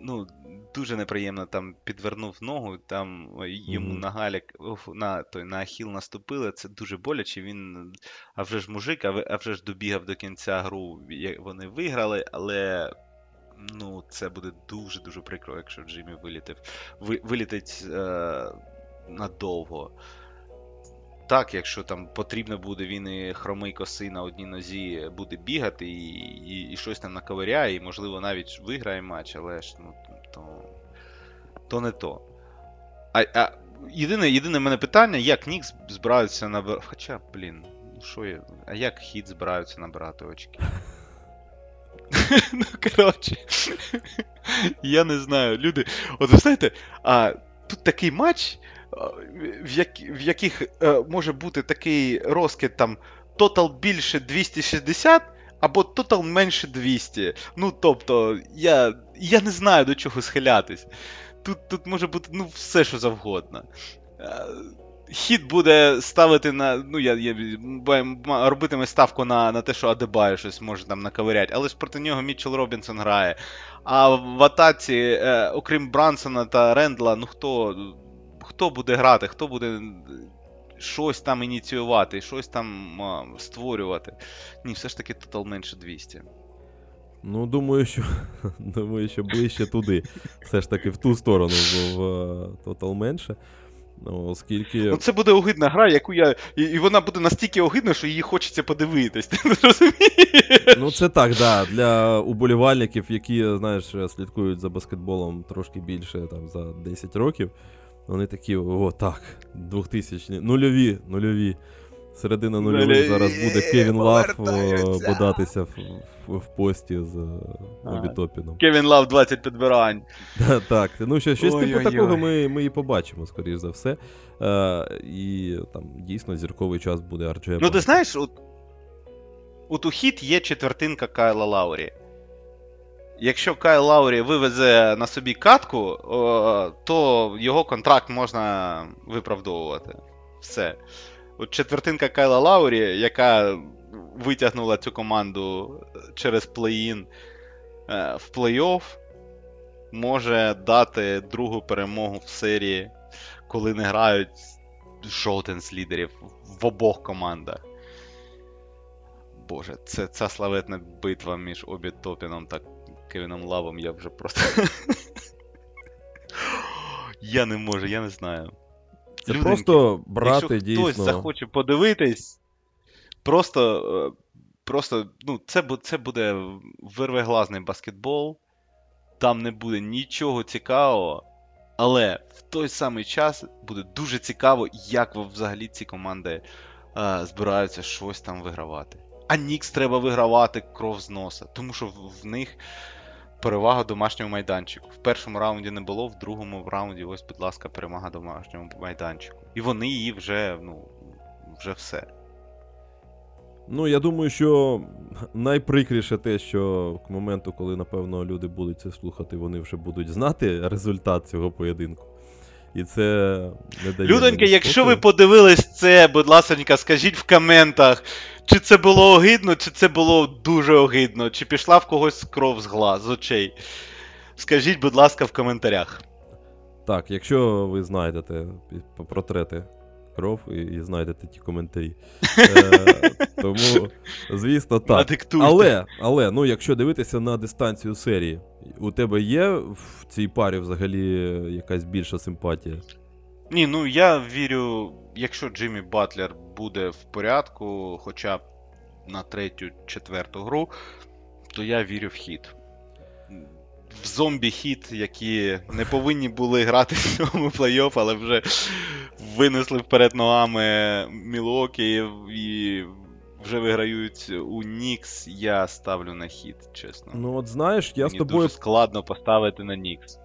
ну, дуже неприємно там підвернув ногу, там йому Мгм. на галік, на, той, на ахіл наступили, це дуже боляче. Він, а вже ж мужик, а, вже ж добігав до кінця гру, вони виграли, але. Ну, це буде дуже-дуже прикро, якщо Джиммі вилітив, ви, вилітить е, надовго. Так, якщо там потрібно буде, він і хромий коси на одній нозі буде бігати і, і, і щось там наковиряє, і, можливо, навіть виграє матч, але ж ну, то, то не то. А, а єдине, єдине мене питання, як Нікс збираються набирати. Хоча, блін, ну що я. А як хід збираються набирати очки? ну, коротше. Я не знаю. Люди. От ви знаєте, а, тут такий матч, в, як, в яких е, може бути такий розкид там тотал більше 260 або тотал менше 200. Ну, тобто, я, я не знаю до чого схилятись. Тут, тут може бути ну, все, що завгодно. Е, Хід буде ставити на. Ну, я, я робитиме ставку на, на те, що Адебає щось може там наковиряти, але ж проти нього Мітчел Робінсон грає. А в атаці, е, окрім Брансона та Рендла, ну хто, хто буде грати, хто буде щось там ініціювати, щось там а, створювати. Ні, все ж таки тотал менше 200. Ну, думаю, що думаю, що ближче туди. Все ж таки в ту сторону в, в Total менше. Ну, оскільки. Ну, це буде огидна гра, яку я. І, і вона буде настільки огидна, що її хочеться подивитись. Ти не розумієш? Ну, це так, да. Для уболівальників, які, знаєш, слідкують за баскетболом трошки більше там, за 10 років. Вони такі, о, так, 2000 нульові, нульові. Середина нульових зараз буде Кевін Лав повертаються. бодатися в, в, в пості з е, Обітопіном. Кевін Лав 20 підбирань. Так, ну що, щось типу такого ми, ми і побачимо, скоріш за все. Е, і там дійсно зірковий час буде Арджеба. Ну, ти знаєш, от, от у хіт є четвертинка Кайла Лаурі. Якщо Кайл Лаурі вивезе на собі катку, то його контракт можна виправдовувати. Все. От четвертинка Кайла Лаурі, яка витягнула цю команду через плей-ін е, в плей-офф, може дати другу перемогу в серії, коли не грають жоден з лідерів в обох командах. Боже, це ця славетна битва між Обі Топіном та Кевіном Лавом, я вже просто. я не можу, я не знаю. Це Люденьки, просто брати Якщо дійсно. хтось захоче подивитись, просто, е, просто ну, це, це буде вирвиглазний баскетбол, там не буде нічого цікавого, але в той самий час буде дуже цікаво, як взагалі ці команди е, збираються щось там вигравати. А Нікс треба вигравати кров з носа, тому що в, в них перевага домашнього майданчику. В першому раунді не було, в другому раунді, ось, будь ласка, перемога домашньому майданчику. І вони її вже, ну, вже все. Ну, я думаю, що найприкріше те, що к моменту, коли, напевно, люди будуть це слухати, вони вже будуть знати результат цього поєдинку. І це не дає. Людоньки, якщо ви подивились це, будь ласка, скажіть в коментах, чи це було огидно, чи це було дуже огидно, чи пішла в когось кров з глаз, з очей. Скажіть, будь ласка, в коментарях. Так, якщо ви знайдете протрети. портрети кров і, і знайдете ті коментарі. Е, тому, звісно, так. Але, але, ну, якщо дивитися на дистанцію серії, у тебе є в цій парі взагалі якась більша симпатія? Ні, ну я вірю, якщо Джиммі Батлер буде в порядку, хоча б на третю, четверту гру, то я вірю в хід. В зомбі-хід, які не повинні були грати в цьому плей-офф, але вже винесли вперед ногами Мілокі і вже виграють у Нікс, я ставлю на хід, чесно. Ну, от знаєш, я Мені з тобою дуже складно поставити на Нікс.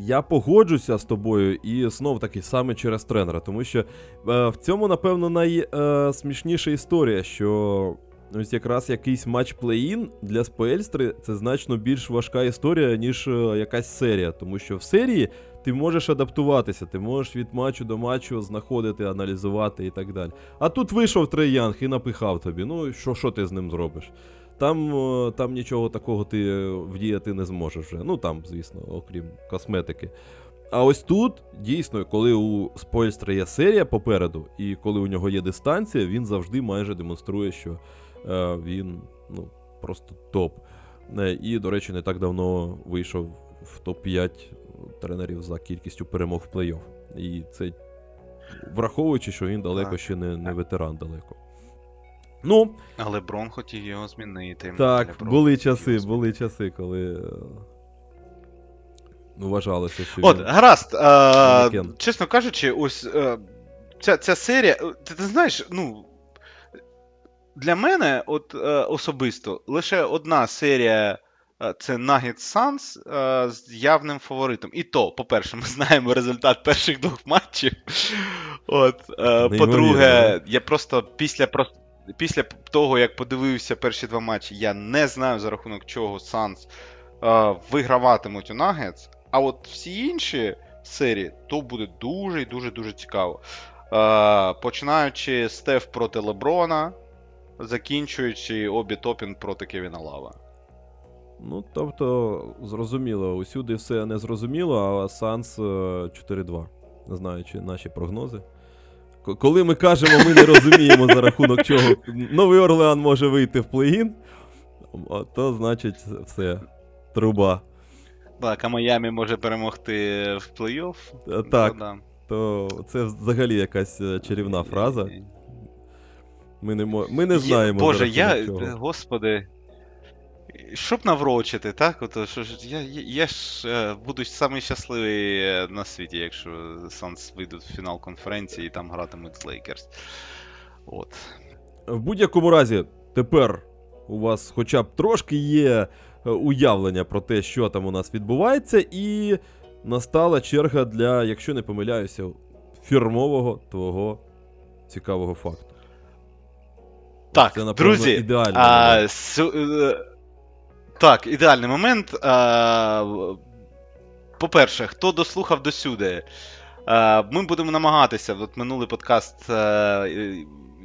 Я погоджуся з тобою, і знов таки саме через тренера, тому що е, в цьому, напевно, найсмішніша історія, що ось якраз якийсь матч плей-ін для Спельстри це значно більш важка історія, ніж е, якась серія. Тому що в серії ти можеш адаптуватися, ти можеш від матчу до матчу знаходити, аналізувати і так далі. А тут вийшов Трей Янг і напихав тобі. Ну, що, що ти з ним зробиш? Там, е, там нічого такого ти е, вдіяти не зможеш вже. Ну там, звісно, окрім косметики. А ось тут, дійсно, коли у Спойстра є серія попереду, і коли у нього є дистанція, він завжди майже демонструє, що він ну, просто топ. Е, і, до речі, не так давно вийшов в топ-5 тренерів за кількістю перемог в плей-офф. І це враховуючи, що він далеко ще не, не ветеран далеко. Ну, Але Брон хотів його змінити. так, Леброн були часи, були часи, коли е, вважалося, що От, він... гаразд. А, чесно кажучи, ось е, ця, ця серія. е, Ти, ти знаєш, ну. Для мене, от е, особисто, лише одна серія е, це Nuggets Suns е, з явним фаворитом. І то, по-перше, ми знаємо результат перших двох матчів. От, е, по-друге, я просто після, після того, як подивився перші два матчі, я не знаю за рахунок чого Suns е, виграватимуть у Nuggets. А от всі інші серії, то буде дуже і дуже дуже цікаво. Е, починаючи Стеф проти Леброна, закінчуючи Обі Топін проти Кевіна Лава. Ну, тобто, зрозуміло, усюди все не зрозуміло, а Санс е, 4-2, не знаючи наші прогнози. Коли ми кажемо, ми не розуміємо за рахунок чого Новий Орлеан може вийти в плей-ін, то значить все. Труба. Так, а Майамі може перемогти в плей-офф. Е, Так. Ну, да. то це взагалі якась е, чарівна фраза. Ми не, мо... Ми не знаємо. Боже, я. рахунок чого. Господи. Щоб наврочити, так? Ото, що ж, я, я, ж е, буду самий щасливий е, на світі, якщо Suns вийдуть в фінал конференції і там гратимуть з Лейкерс. От. В будь-якому разі, тепер у вас хоча б трошки є е, уявлення про те, що там у нас відбувається, і настала черга для, якщо не помиляюся, фірмового твого цікавого факту. Так, Це, напевно, друзі, ідеальний А, сю- е, так, ідеальний момент. А, по-перше, хто дослухав досюди, а, ми будемо намагатися. От минулий подкаст е,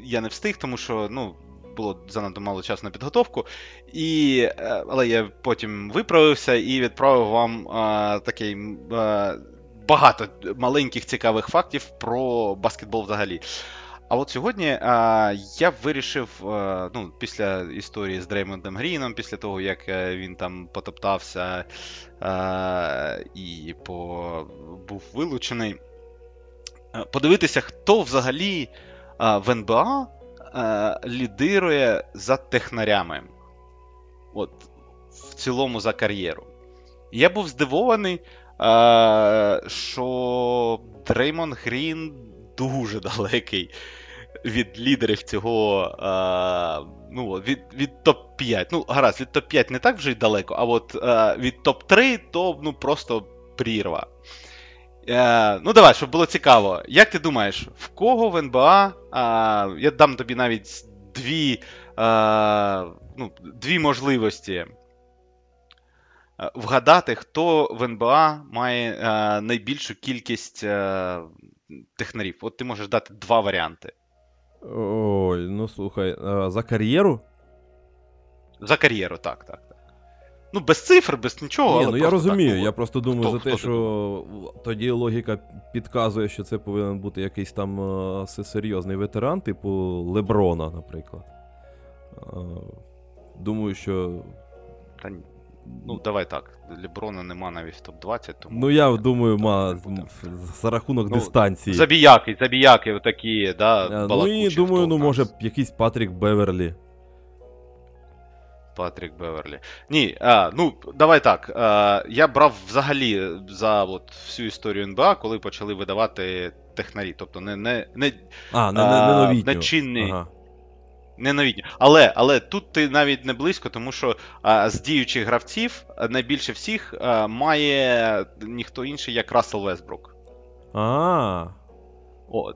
я не встиг, тому що ну, було занадто мало часу на підготовку. І, е, але я потім виправився і відправив вам такий. Багато маленьких цікавих фактів про баскетбол взагалі. А от сьогодні а, я вирішив, а, ну, після історії з Дреймондом Гріном, після того, як е, він там потоптався а, і по, був вилучений, а, подивитися, хто взагалі в НБА а, лідирує за технарями. От, в цілому за кар'єру. Я був здивований, що Дреймонд Грін дуже далекий від лідерів цього. А, ну, від, від топ-5. Ну, гаразд, від топ-5 не так вже й далеко, а от а, від топ-3 то ну, просто прірва. Е, ну, давай, щоб було цікаво. Як ти думаєш, в кого в НБА? А, я дам тобі навіть дві, а, ну, дві можливості е, вгадати, хто в НБА має е, найбільшу кількість е, технарів. От ти можеш дати два варіанти. Ой, ну слухай, а, за кар'єру? За кар'єру, так, так, так. Ну, без цифр, без нічого. Ні, але ну я розумію. так, я просто думаю Хто- за те, що тоді логіка підказує, що це повинен бути якийсь там е, серйозний ветеран, типу Леброна, наприклад. Е, Думаю, що. Та ні. Ну, давай так. Леброна нема навіть в топ-20, тому. Ну, я думаю, ма, за рахунок Ну, дистанції. Забіяки, забіяки, отакі, да, Е, Ну і думаю, ну може якийсь Патрік Беверлі. Патрік Беверлі. Ні, а, ну давай так. А, я брав взагалі за от, всю історію НБА, коли почали видавати технарі. Тобто не, не, не, А, не, не, не новітнього. начинний. Ага. Не новітні. Але, але тут ти навіть не близько, тому що а, з діючих гравців найбільше всіх а, має ніхто інший, як Рассел Весбрук. А, От.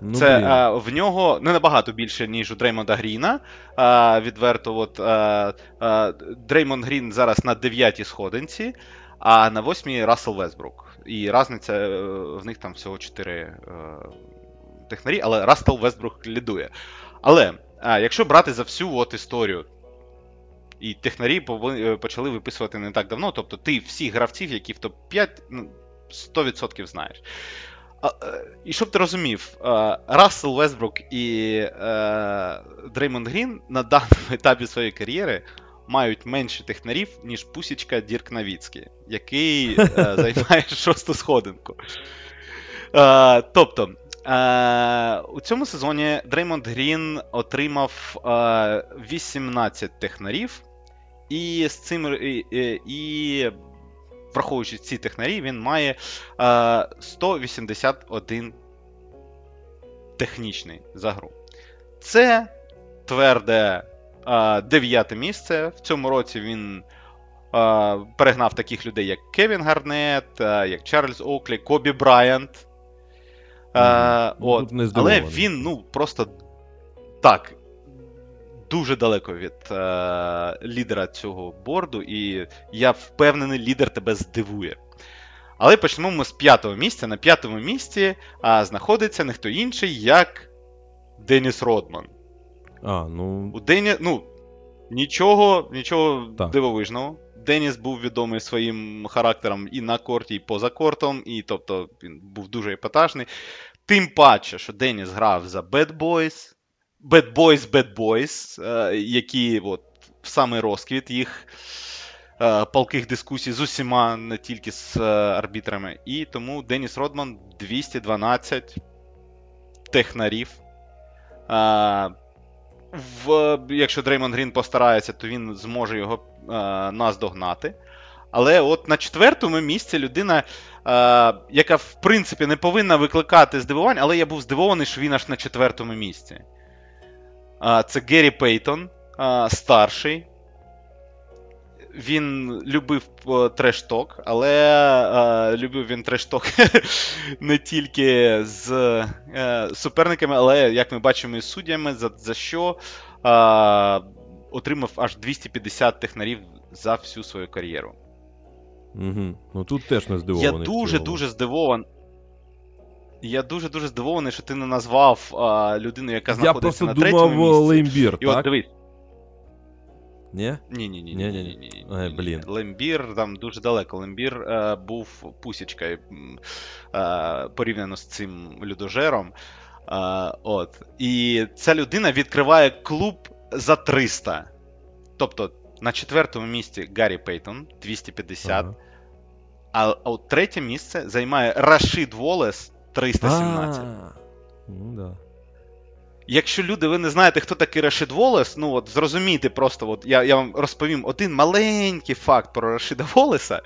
ну, Це блін. а, в нього не набагато більше, ніж у Дреймонда Гріна. А, відверто, от а, а, Дреймонд Грін зараз на 9 сходинці, а на 8 Рассел Весбрук. І різниця е, в них там всього 4 е, технарі, але Рассел Весбрук лідує. Але а, якщо брати за всю от історію. І технарі е, почали виписувати не так давно. Тобто ти всіх гравців, які в топ-5, ну, 100% знаєш. А, е, І щоб ти розумів, Рассел Весбрук і е, Дреймонд Грін на даному етапі своєї кар'єри мають менше технарів, ніж пусічка Дірк Навіцький, який займає шосту сходинку. Тобто, е, у цьому сезоні Дреймонд Грін отримав е, 18 технарів, і з цим і, і, враховуючи ці технарі, він має е, 181 технічний за гру. Це тверде е, дев'яте місце. В цьому році він е, перегнав таких людей, як Кевін Гарнет, е, як Чарльз Оклі, Кобі Брайант. Е, Ну, от. не Але він, ну, просто так. Дуже далеко від е, лідера цього борду, і я впевнений, лідер тебе здивує. Але почнемо ми з п'ятого місця. На п'ятому місці а, знаходиться не хто інший, як Деніс Родман. А, ну. У Дені, ну, нічого, нічого Так. дивовижного. Деніс був відомий своїм характером і на корті, і поза кортом, і тобто він був дуже епатажний. Тим паче, що Деніс грав за Bad Boys, Bad Boys, Bad Boys, е, які от, в самий розквіт їх е, палких дискусій з усіма, не тільки з е, арбітрами. І тому Деніс Родман 212 технарів. В, якщо Дреймон Грін постарається, то він зможе його е, наздогнати. Але от на четвертому місці людина, е, яка в принципі не повинна викликати здивувань, але я був здивований, що він аж на четвертому місці. Е, це Геррі Пейтон, е, старший. Він любив е, трешток, але е, любив він трешток не тільки з е, суперниками, але, як ми бачимо, із суддями, за, за що е, отримав аж 250 технарів за всю свою кар'єру. Угу. Ну тут теж не Я здивований. в дуже-дуже здивований. Я дуже дуже здивований, що ти не назвав а, людину, яка знаходиться просто на думав третьому місці. Леймбір, І от дивись. Ні? Ні, ні, ні, ні, ні, ні, блін. Леймбір там дуже далеко. Леймбір е, був пусічкою е, порівняно з цим людожером. Е, от. І ця людина відкриває клуб за 300. Тобто на четвертому місці Гаррі Пейтон 250. Ага. А, а от третє місце займає Рашид Волес 317. А, Ну да. Якщо люди, ви не знаєте, хто такий Рашид Волес, ну от зрозумійте просто, от я, я вам розповім один маленький факт про Рашида Волеса.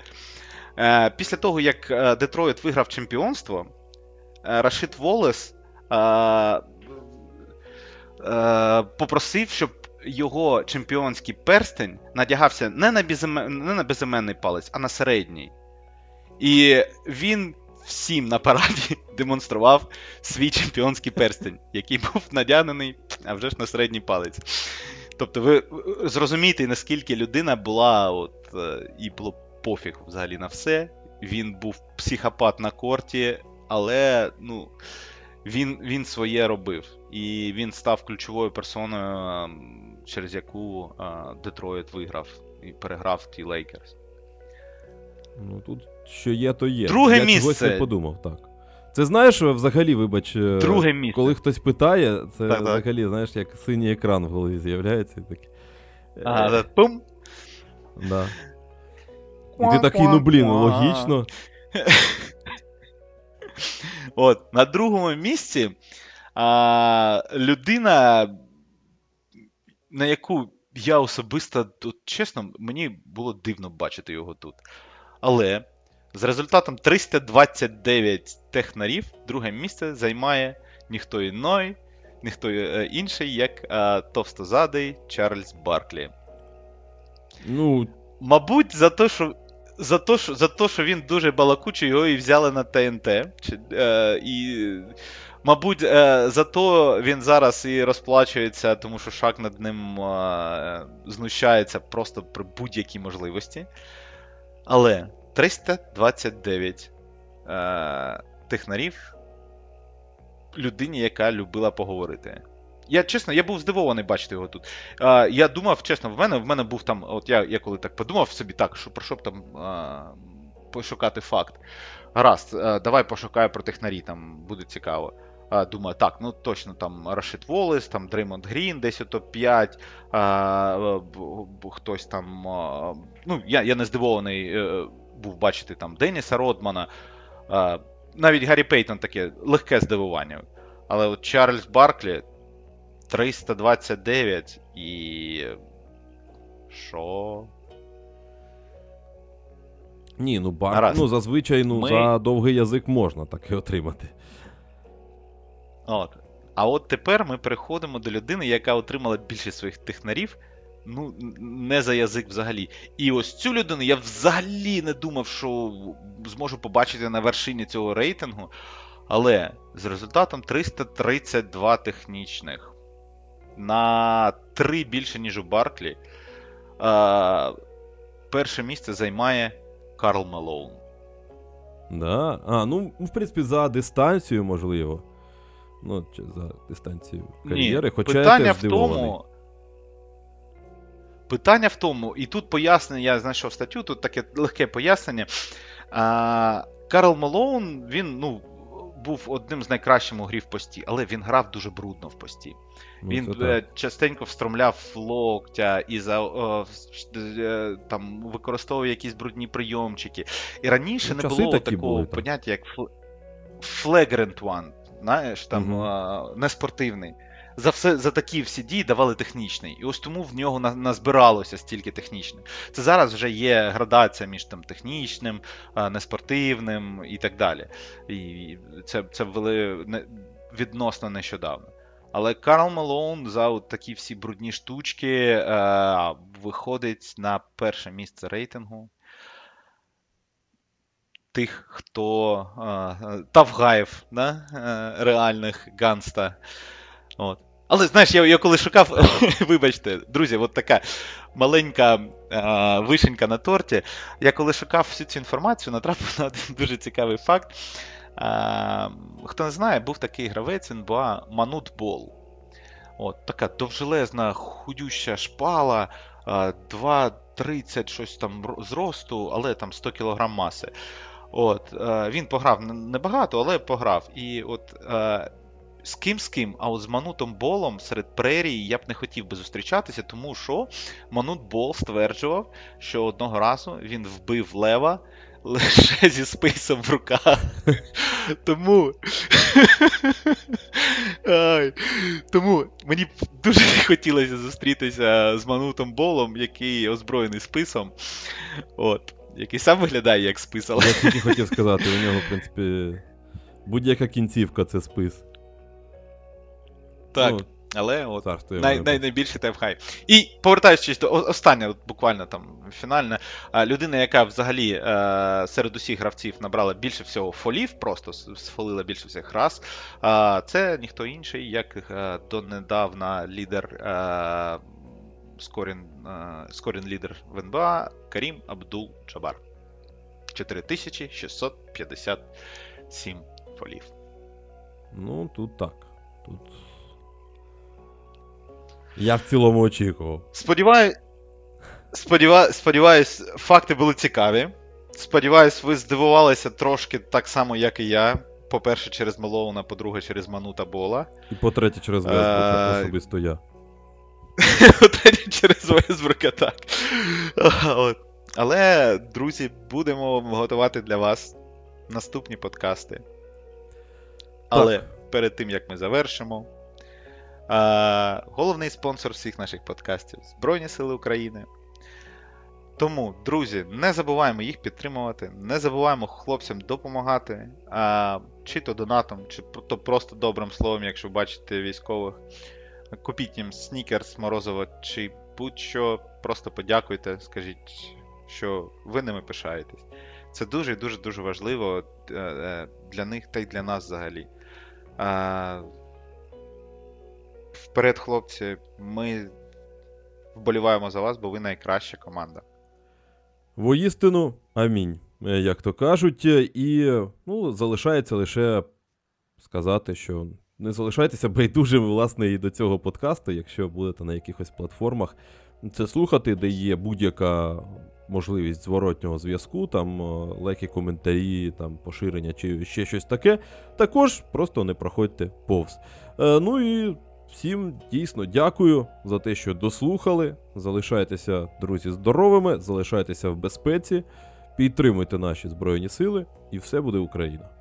Е, після того, як е, Детройт виграв чемпіонство, е, Рашид Волес е, е, попросив, щоб його чемпіонський перстень надягався не на, безімен... не на безіменний палець, а на середній. І він всім на параді демонстрував свій чемпіонський перстень, який був надягнений, а вже ж на середній палець. Тобто, ви зрозумієте, наскільки людина була, от, е, і було пофіг взагалі на все. Він був психопат на корті, але ну, він, він своє робив. І він став ключовою персоною, ем, через яку е, Детройт виграв і переграв ті Лейкерс. Ну тут що є, то є. Друге Я чогось місце. не подумав, так. Це знаєш, взагалі, вибач, е, Друге місце. коли хтось питає, це Так, так. взагалі, знаєш, як синій екран в голові з'являється. і такий, е, Ага, да, пум. да. І ти такий, ну блін, логічно. От, на другому місці а, людина, на яку я особисто, тут, чесно, мені було дивно бачити його тут. Але з результатом 329 технарів друге місце займає ніхто іной, ніхто е, інший, як а, товстозадий Чарльз Барклі. Ну, Мабуть, за те, що. За те, що, за те, що він дуже балакучий, його і взяли на ТНТ. Чи, е, і, мабуть, е, за то він зараз і розплачується, тому що Шак над ним е, знущається просто при будь-якій можливості. Але 329 е, технарів людині, яка любила поговорити. Я чесно, я був здивований бачити його тут. А, я думав, чесно, в мене в мене був там, от я, я коли так подумав собі, так, що про що б там а, пошукати факт. Гаразд, а, давай пошукаю про технарі, там буде цікаво. А, думаю, так, ну точно там Рашид Волес, там Дреймонд Грін, десь у топ-5, а, б- б- хтось там. А, ну, я, я не здивований е, був бачити там Деніса Родмана. Навіть Гаррі Пейтон таке легке здивування. Але от Чарльз Барклі 329 і. Що? ні, ну бар, Гаразд. ну зазвичай ну, Ми- за довгий язик можна таке отримати. От. А от тепер ми переходимо до людини, яка отримала більшість своїх технарів. Ну, не за язик взагалі. І ось цю людину я взагалі не думав, що зможу побачити на вершині цього рейтингу. Але з результатом 332 технічних на 3 більше, ніж у Барклі. А, перше місце займає Карл Мелоун. Да? А, ну, в принципі, за дистанцію, можливо. Ну, чи за дистанцію кар'єри, хоча питання я теж в тому. Питання в тому, і тут пояснення, я знайшов статтю, тут таке легке пояснення. А, Карл Малоун, він, ну, був одним з найкращим у грі в пості, але він грав дуже брудно в пості. Ну, Він так. е, частенько встромляв локтя і за о, е, там використовував якісь брудні прийомчики. І раніше Ну, не було такого були, поняття, як фл- flagrant one, знаєш, там е, неспортивний. За все за такі всі дії давали технічний. І ось тому в нього на- назбиралося стільки технічних. Це зараз вже є градація між там технічним, е, неспортивним і так далі. І це, це ввели відносно нещодавно. Але Карл Малоун за от такі всі брудні штучки е, виходить на перше місце рейтингу. Тих, хто е, тавгаїв да? е, реальних ганста. От. Але знаєш, я, я коли шукав, вибачте, друзі, от така маленька е, вишенька на торті. Я коли шукав всю цю інформацію, натрапив на один дуже цікавий факт. Е, хто не знає, був такий гравець НБА Манут Бол. От, така довжелезна, худюща шпала, е, 2,30 щось там зросту, але там 100 кг маси. От, е, він пограв небагато, але пограв. І от е, з ким з ким, а от з Манутом Болом серед прерії я б не хотів би зустрічатися, тому що Манут Бол стверджував, що одного разу він вбив лева лише зі списом в руках. Тому. Тому мені б дуже хотілося зустрітися з Манутом Болом, який озброєний списом. От. Який сам виглядає як спис, Я тільки хотів сказати, у нього, в принципі, будь-яка кінцівка це спис. Так. Ну, Але от царство Най, най, найбільший тайфхай. І повертаючись до о- останнє, буквально там фінальне, людина, яка взагалі е, серед усіх гравців набрала більше всього фолів, просто сфолила більше всіх раз. Це ніхто інший, як е, донедавна лідер е, скорін, скорін лідер в НБА Карім Абдул Джабар. 4657 фолів. Ну, тут так. Тут. Я в цілому очікував. Сподіваю... Сподіва... Сподіваюсь, факти були цікаві. Сподіваюсь, ви здивувалися трошки так само, як і я. По-перше, через Малоуна, по-друге, через Манута Бола. І по-третє, через Весбука Е, особисто я. По-третє, через Весбрука, так. Але, друзі, будемо готувати для вас наступні подкасти. Але перед тим як ми завершимо. А, головний спонсор всіх наших подкастів Збройні Сили України. Тому, друзі, не забуваємо їх підтримувати, не забуваємо хлопцям допомагати, а, чи то донатом, чи то просто добрим словом, якщо бачите військових. Купіть їм снікерс, морозиво, чи будь-що, просто подякуйте, скажіть, що ви ними пишаєтесь. Це дуже дуже дуже важливо е, е, для них та й для нас взагалі. Вперед, хлопці, ми вболіваємо за вас, бо ви найкраща команда. Воістину, амінь, е, як то кажуть. Е, І ну, залишається лише сказати, що не залишайтеся байдужими, власне, і до цього подкасту, якщо будете на якихось платформах це слухати, де є будь-яка можливість зворотнього зв'язку, там е, лайки, коментарі, там поширення чи ще щось таке. Також просто не проходьте повз. Ну і всім дійсно дякую за те, що дослухали. Залишайтеся, друзі, здоровими, залишайтеся в безпеці, підтримуйте наші Збройні Сили, і все буде Україна.